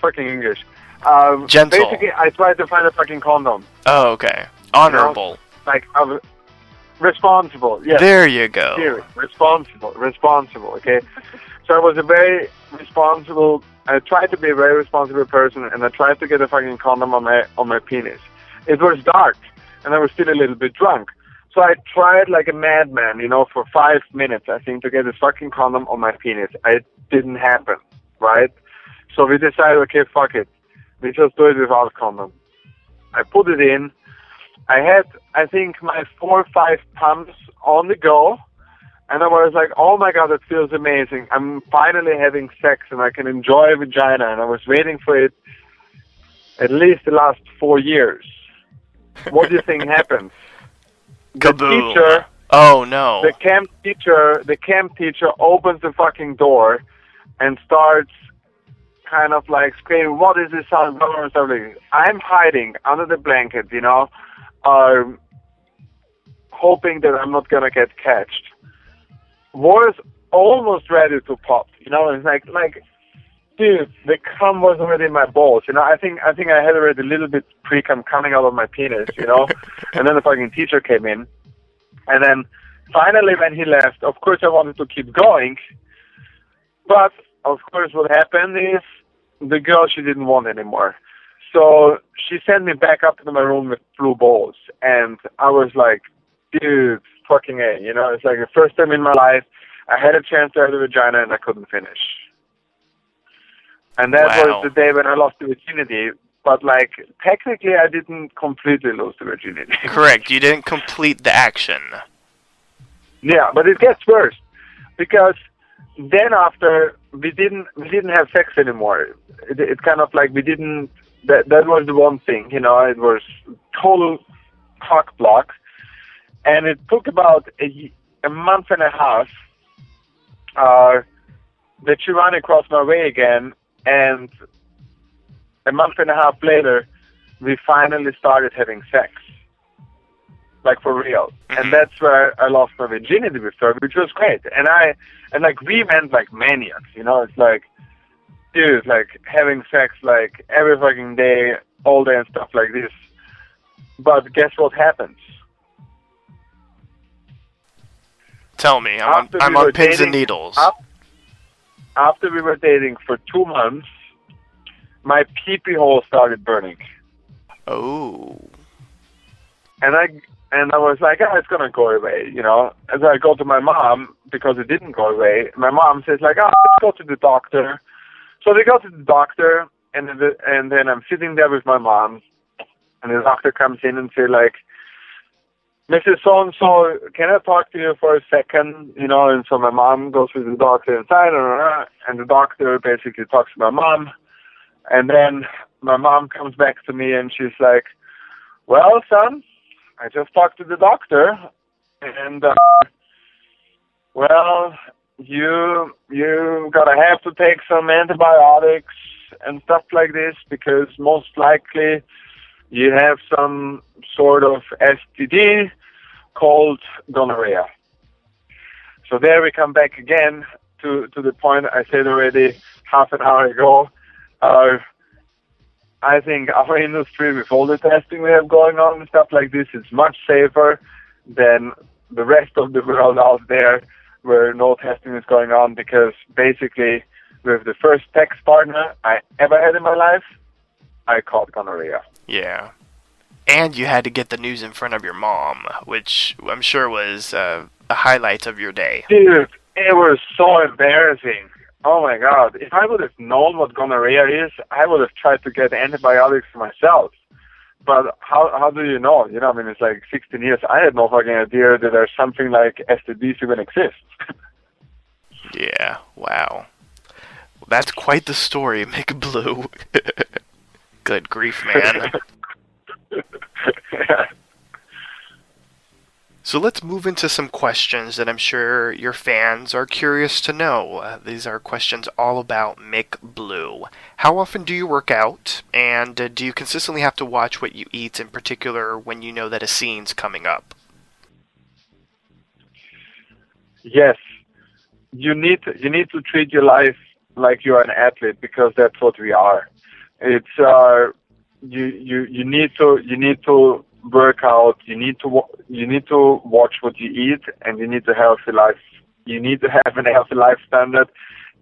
fucking English. Um, Gentle. Basically, I tried to find a fucking condom. Oh, okay. Honorable. Like, I was responsible. Yes. There you go. Here, responsible, responsible. Okay, so I was a very responsible. I tried to be a very responsible person, and I tried to get a fucking condom on my on my penis. It was dark, and I was still a little bit drunk. So I tried like a madman, you know, for five minutes, I think, to get a fucking condom on my penis. It didn't happen, right? So we decided, okay, fuck it. We just do it without condom. I put it in. I had, I think, my four or five pumps on the go. And I was like, oh my god, it feels amazing. I'm finally having sex and I can enjoy a vagina. And I was waiting for it at least the last four years. What do you think happens? The teacher, Oh no. the camp teacher, the camp teacher opens the fucking door and starts kind of like screaming, "What is this sound?" I'm hiding under the blanket, you know, um, hoping that I'm not gonna get catched. War is almost ready to pop, you know. It's like like. Dude, the cum was already in my balls. You know, I think I think I had already a little bit pre cum coming out of my penis. You know, and then the fucking teacher came in, and then finally, when he left, of course, I wanted to keep going. But, of course, what happened is the girl she didn't want anymore. So she sent me back up to my room with blue balls. And I was like, dude, fucking A. You know, it's like the first time in my life I had a chance to have a vagina and I couldn't finish. And that Wow. was the day when I lost the virginity. But, like, technically, I didn't completely lose the virginity. Correct. You didn't complete the action. Yeah, but it gets worse because then after we didn't we didn't have sex anymore. It, it kind of like we didn't. That that was the one thing, you know. It was total cock block, and it took about a month and a half. Uh, that she ran across my way again, and a month and a half later, we finally started having sex like for real. And mm-hmm. that's where I lost my virginity with her, which was great. And I and like we went like maniacs, you know, it's like dude, like having sex like every fucking day, all day and stuff like this. But guess what happens? Tell me. I'm on, After I'm on pins and needles. Af- After we were dating for two months, my pee pee hole started burning. Oh. and I and I was like, oh, it's gonna go away, you know. As I go to my mom because it didn't go away, my mom says like, oh, let's go to the doctor. So they go to the doctor, and then the, and then I'm sitting there with my mom, and the doctor comes in and say like, Mrs. So and So, can I talk to you for a second? You know, and so my mom goes with the doctor inside, and the doctor basically talks to my mom, and then my mom comes back to me and she's like, "Well, son, I just talked to the doctor, and uh, Well, you you gotta have to take some antibiotics and stuff like this because most likely you have some sort of STD called gonorrhea. So there we come back again to, to the point I said already half an hour ago. Uh, I think our industry, with all the testing we have going on and stuff like this, is much safer than the rest of the world out there where no testing is going on because basically with the first text partner I ever had in my life, I caught gonorrhea. Yeah. And you had to get the news in front of your mom, which I'm sure was uh, a highlight of your day. Dude, it was so embarrassing. Oh my god. If I would have known what gonorrhea is, I would have tried to get antibiotics myself. But how how do you know? You know, I mean, it's like 16 years. I had no fucking idea that there's something like STDs even exists. Yeah, wow. That's quite the story, Mick Blue. Good grief, man. So let's move into some questions that I'm sure your fans are curious to know. Uh, these are questions all about Mick Blue. How often do you work out? And uh, do you consistently have to watch what you eat, in particular when you know that a scene's coming up? yes, you need you need to treat your life like you're an athlete because that's what we are. It's uh, you you you need to you need to work out. You need to you need to watch what you eat, and you need to healthy life. You need to have a healthy life standard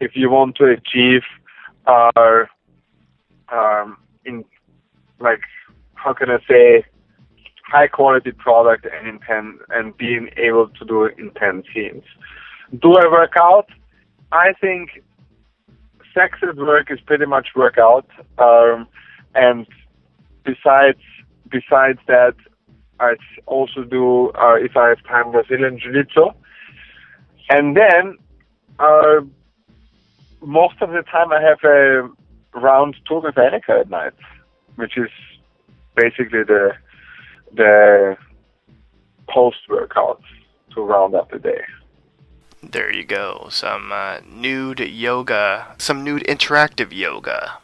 if you want to achieve uh, um, in like how can I say high quality product and intent and being able to do intense scenes. Do I work out? I think sex at work is pretty much workout. Um, and besides besides that, I also do uh, if I have time Brazilian Jiu-Jitsu. And then uh, most of the time I have a round two with Anikka at night, which is basically the the post workout to round up the day. There you go. Some uh, nude yoga, some nude interactive yoga.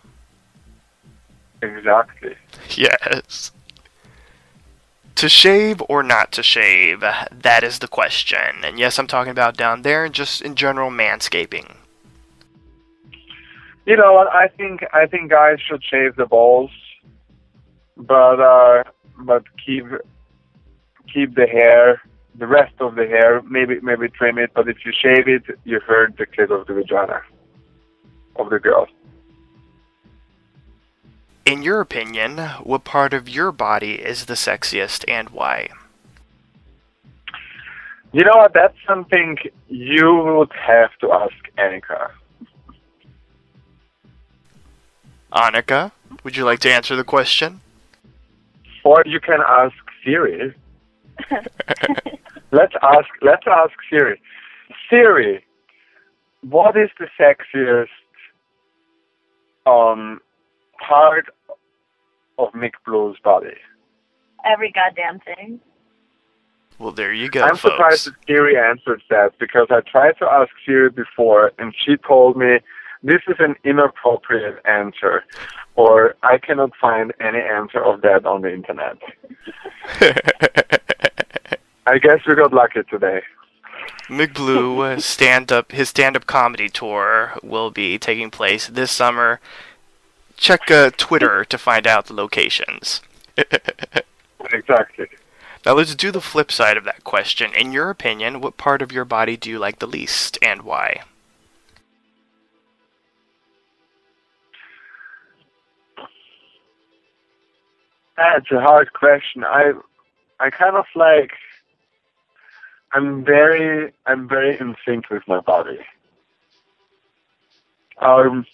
Exactly. Yes. To shave or not to shave? That is the question. And yes, I'm talking about down there, and just in general manscaping. You know? I think I think guys should shave the balls, but uh, but keep keep the hair, the rest of the hair. Maybe maybe trim it, but if you shave it, you hurt the clit of the vagina of the girl. In your opinion, what part of your body is the sexiest and why? You know what? That's something you would have to ask Anikka. Anikka, would you like to answer the question? Or you can ask Siri. let's ask let's ask Siri. Siri, what is the sexiest um part of Mick Blue's body? Every goddamn thing. Well, there you go, I'm folks. surprised that Siri answered that because I tried to ask Siri before and she told me this is an inappropriate answer or I cannot find any answer of that on the internet. I guess we got lucky today. Mick Blue uh, stand up his stand up comedy tour will be taking place this summer. Check uh, Twitter to find out the locations. Exactly. Now let's do the flip side of that question. In your opinion, what part of your body do you like the least and why? That's a hard question. I I kind of like I'm very I'm very in sync with my body. Um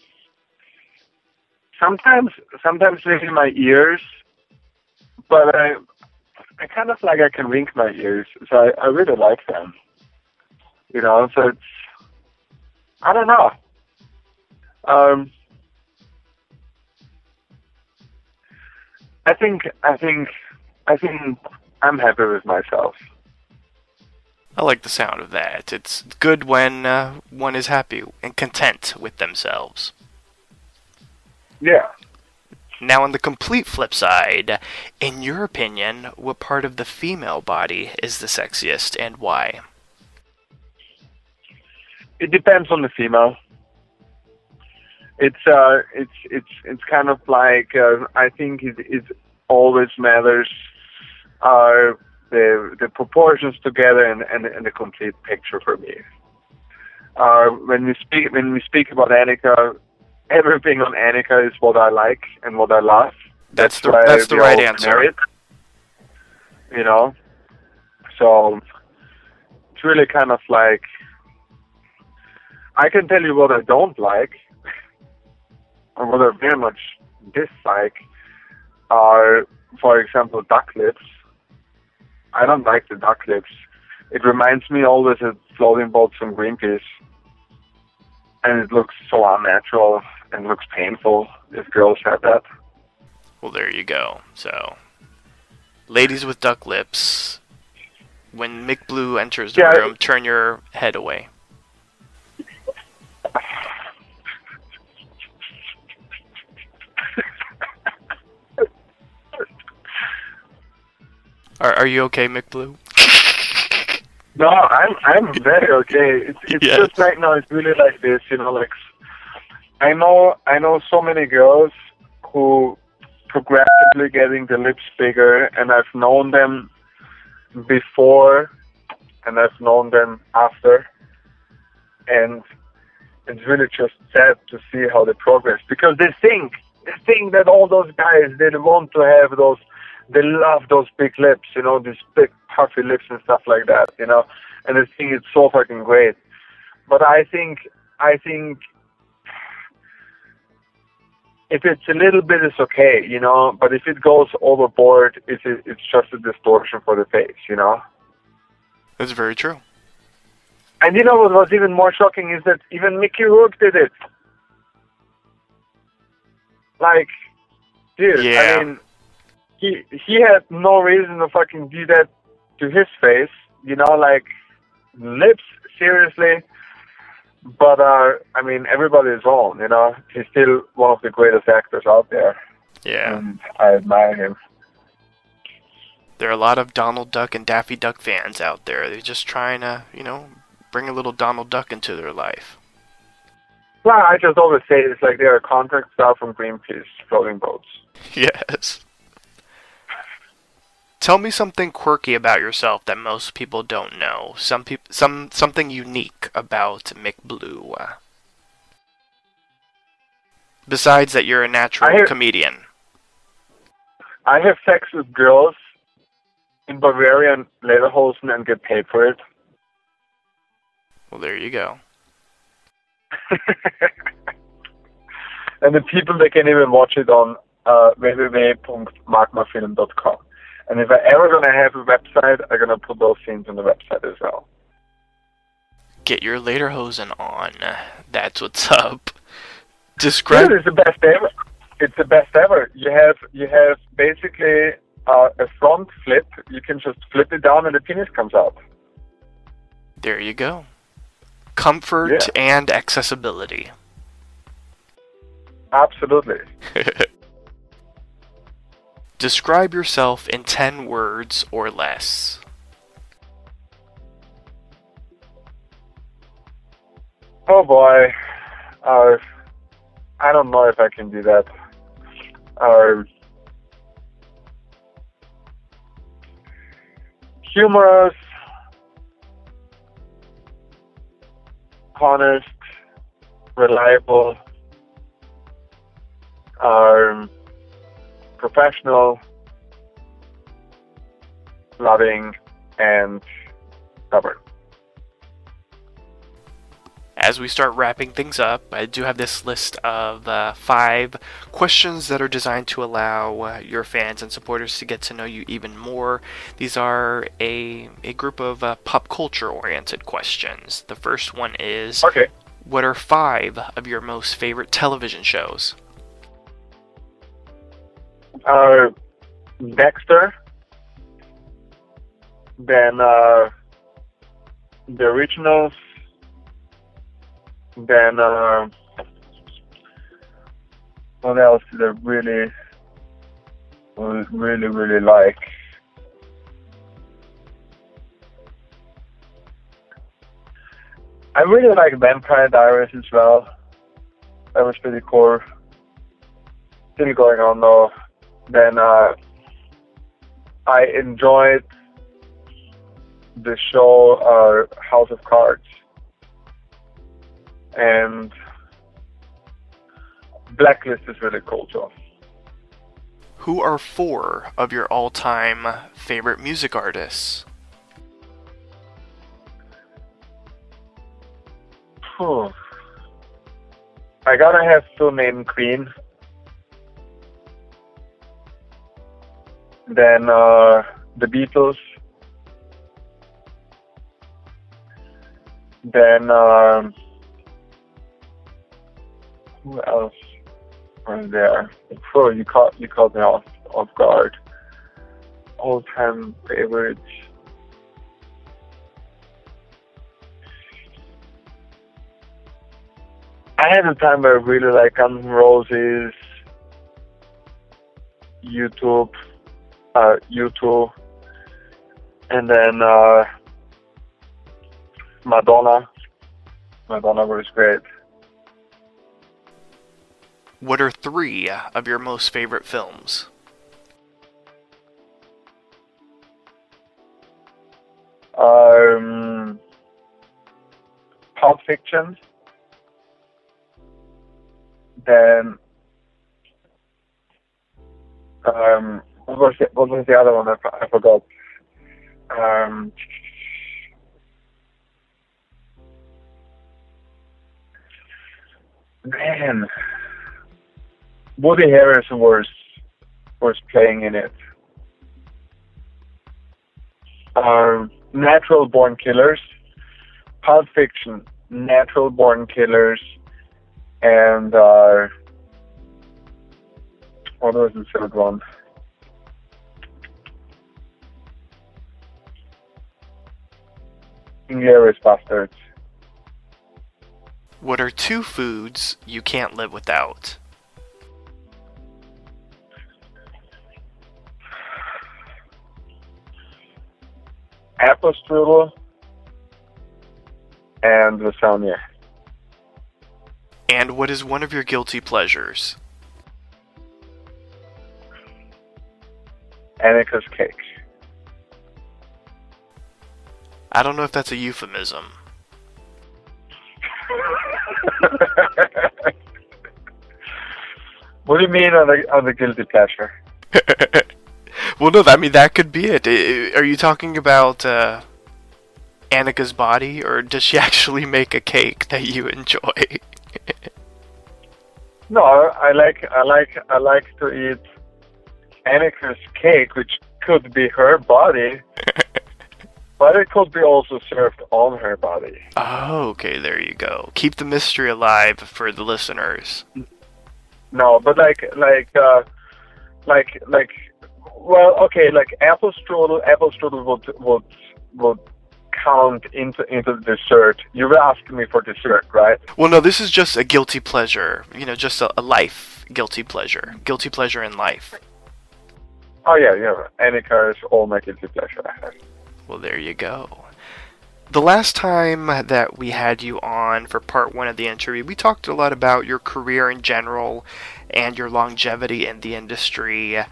sometimes sometimes maybe my ears but I I kind of like I can wink my ears, so I, I really like them. You know, so it's I don't know. Um I think I think I think I'm happy with myself. I like the sound of that. It's good when uh, one is happy and content with themselves. Yeah. Now, on the complete flip side, in your opinion, what part of the female body is the sexiest and why? It depends on the female. It's uh, it's it's it's kind of like uh, I think it, it always matters uh, the the proportions together and, and, and the complete picture for me. Uh, when we speak when we speak about Anikka, everything on Anikka is what I like and what I love. That's the why that's the right answer. married, You know, so it's really kind of like I can tell you what I don't like, or what I very much dislike, are, for example, duck lips. I don't like the duck lips. It reminds me always of floating boats from Greenpeace, and it looks so unnatural and looks painful if girls have that. Well, there you go. So, ladies with duck lips, when Mick Blue enters the Yeah, room, turn your head away. Are, are you okay, Mick Blue? No, I'm I'm very okay. It's it's Yes. just right now. It's really like this, you know. Like I know I know so many girls who progressively getting the lips bigger, and I've known them before, and I've known them after, and it's really just sad to see how they progress because they think they think that all those guys they want to have those they love those big lips, you know, these big puffy lips and stuff like that, you know, and they think it's so fucking great. But I think, I think if it's a little bit, it's okay, you know, but if it goes overboard, it's, it's just a distortion for the face, you know. That's very true. And you know what was even more shocking is that even Mickey Rourke did it. Like, dude, Yeah. I mean, he he had no reason to fucking do that to his face. You know, like lips, seriously. But uh, I mean, everybody is wrong. You know, he's still one of the greatest actors out there, Yeah. and I admire him. There are a lot of Donald Duck and Daffy Duck fans out there. They're just trying to, you know, bring a little Donald Duck into their life. Well, I just always say it's like they're a contract star from Greenpeace floating boats. Yes. Tell me something quirky about yourself that most people don't know. Some peop- some something unique about Mick Blue. Besides that you're a natural I hear- comedian. I have sex with girls in Bavarian Lederhosen and get paid for it. Well, there you go. and the people they can even watch it on uh, www.magmafilm.com. And if I ever gonna have a website, I'm gonna put those scenes on the website as well. Get your Lederhosen on. That's what's up. Describe it's the best ever. It's the best ever. You have you have basically uh, a front flip. You can just flip it down and the penis comes out. There you go. Comfort Yeah. and accessibility. Absolutely. Describe yourself in 10 words or less. Oh boy. Uh, I don't know if I can do that. Uh, humorous, honest, reliable, um, professional, loving, and stubborn. As we start wrapping things up, I do have this list of uh, five questions that are designed to allow uh, your fans and supporters to get to know you even more. These are a, a group of uh, pop culture oriented questions. The first one is Okay. What are five of your most favorite television shows? Uh, Dexter, then uh, the originals. Then uh, what else did I really, really, really like? I really like Vampire Diaries as well. That was pretty cool. Still going on though. Then uh, I enjoyed the show uh, House of Cards and Blacklist is really cool too. Who are four of your all time favorite music artists? Phew. I gotta have to name Queen. Then uh, the Beatles. Then um, who else was there? Oh, you caught you caught me off off guard. All time favorites. I had a time where I really like Guns N' Roses, U2, uh, U2, and then uh, Madonna. Madonna was great. What are three of your most favorite films? Um, Pulp Fiction. Then, um, what was the, what was the other one? I forgot. Um, man, Woody Harrelson was was playing in it. Um, Natural Born Killers, Pulp Fiction, Natural Born Killers, and uh, what was the third one? Inglourious Basterds. What are two foods you can't live without? apple strudel and lasagna. And what is one of your guilty pleasures? Anikka's cake. I don't know if that's a euphemism. what do you mean on the on the guilty pleasure? well, no, I mean that could be it. Are you talking about uh, Anikka's body, or does she actually make a cake that you enjoy? No, I like I like I like to eat Anikka's cake, which could be her body, but it could be also served on her body. oh, okay, there you go. Keep the mystery alive for the listeners. No, but like like uh like like well okay like apple strudel apple strudel would would would count into into the dessert. You were asking me for dessert, right? Well, no, this is just a guilty pleasure. You know, just a, a life guilty pleasure. Guilty pleasure in life. Oh yeah, yeah. Anikka is all my guilty pleasure. Well, there you go. The last time that we had you on for part one of the interview, we talked a lot about your career in general and your longevity in the industry.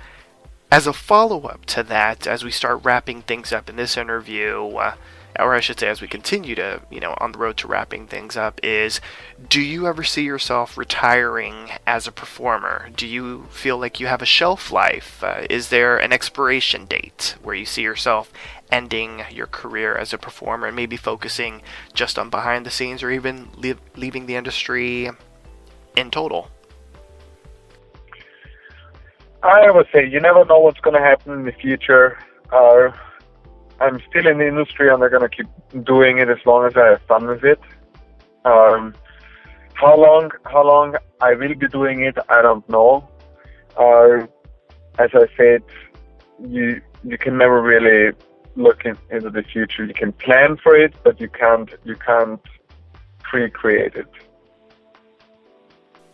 As a follow up to that, as we start wrapping things up in this interview, uh, or I should say, as we continue to, you know, on the road to wrapping things up, is do you ever see yourself retiring as a performer? Do you feel like you have a shelf life? Uh, is there an expiration date where you see yourself ending your career as a performer and maybe focusing just on behind the scenes or even leave, leaving the industry in total? I would say you never know what's going to happen in the future. Uh, I'm still in the industry and I'm going to keep doing it as long as I have fun with it. Um, how long? How long I will be doing it? I don't know. Uh, as I said, you you can never really look in, into the future. You can plan for it, but you can't you can't pre-create it.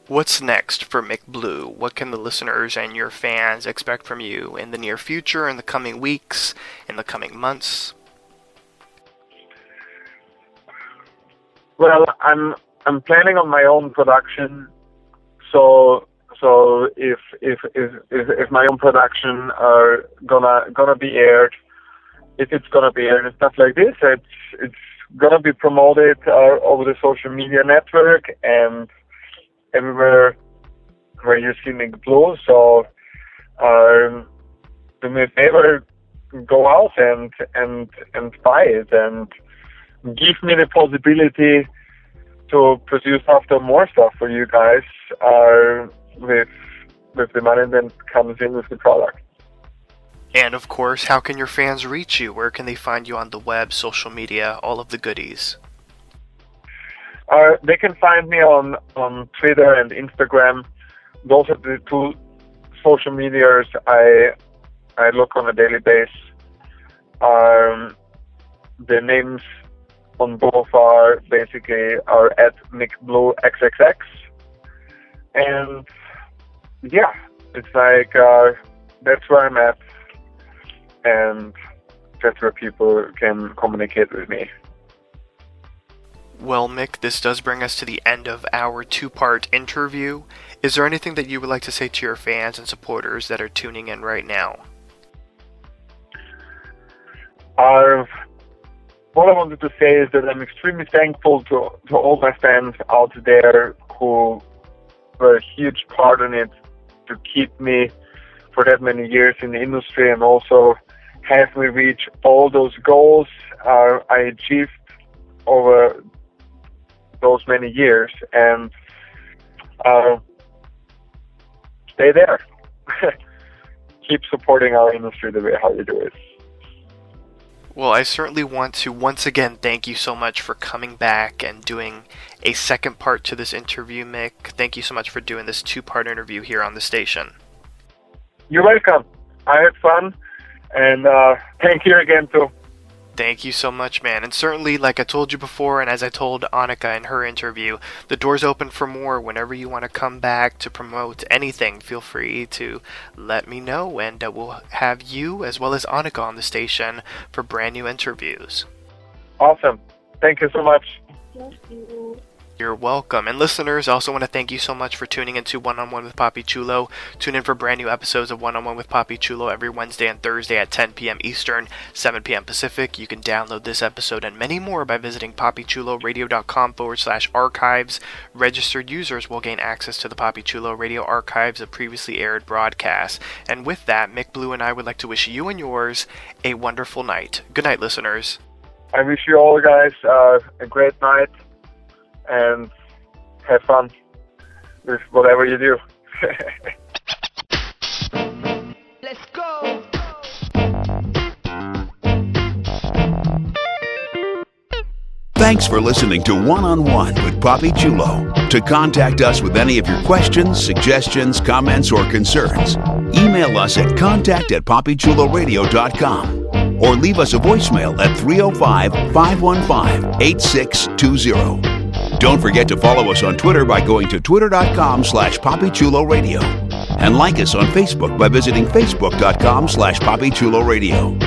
What's next for Mick Blue? What can the listeners and your fans expect from you in the near future, in the coming weeks, in the coming months? Well, I'm I'm planning on my own production, so so if if if if, if my own production are gonna gonna be aired, if it's gonna be and stuff like this, it's it's gonna be promoted uh, over the social media network and everywhere where you see Mick Blue. So um, do me a favor, go out and and and buy it and give me the possibility to produce after more stuff for you guys uh, with with the money that comes in with the product. And of course, how can your fans reach you? Where can they find you on the web, social media, all of the goodies? Uh, they can find me on, on Twitter and Instagram. Those are the two social medias I I look on a daily basis. Um, the names on both are basically are at Mick Blue XXX, and yeah, it's like uh, that's where I'm at, and that's where people can communicate with me. Well, Mick, this does bring us to the end of our two part interview. Is there anything that you would like to say to your fans and supporters that are tuning in right now? Uh, what I wanted to say is that I'm extremely thankful to, to all my fans out there who were a huge part in it to keep me for that many years in the industry and also have we reach all those goals uh, I achieved over those many years and uh, stay there. Keep supporting our industry the way how you do it. Well, I certainly want to once again thank you so much for coming back and doing a second part to this interview, Mick. Thank you so much for doing this two part interview here on the station. You're welcome. I had fun, and uh, thank you again too. Thank you so much, man. And certainly, like I told you before, and as I told Anikka in her interview, the door's open for more. Whenever you want to come back to promote anything, feel free to let me know, and uh, we'll have you as well as Anikka on the station for brand new interviews. Awesome. Thank you so much. Thank you. You're welcome. And listeners, I also want to thank you so much for tuning into One on One with Papi Chulo. Tune in for brand new episodes of One on One with Papi Chulo every Wednesday and Thursday at 10 p.m. Eastern, 7 p.m. Pacific. You can download this episode and many more by visiting papichuloradio.com forward slash archives. Registered users will gain access to the Papi Chulo radio archives of previously aired broadcasts. And with that, Mick Blue and I would like to wish you and yours a wonderful night. Good night, listeners. I wish you all guys uh, a great night and have fun with whatever you do. Let's go. Thanks for listening to One on One with Papi Chulo. To contact us with any of your questions, suggestions, comments, or concerns, email us at contact at papichuloradio.com or leave us a voicemail at 305 515 8620. Don't forget to follow us on Twitter by going to twitter.com slash papichuloradio and like us on Facebook by visiting facebook.com slash papichuloradio.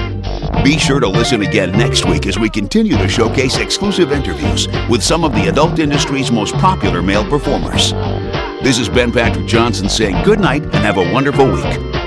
Be sure to listen again next week as we continue to showcase exclusive interviews with some of the adult industry's most popular male performers. This is Ben Patrick Johnson saying good night and have a wonderful week.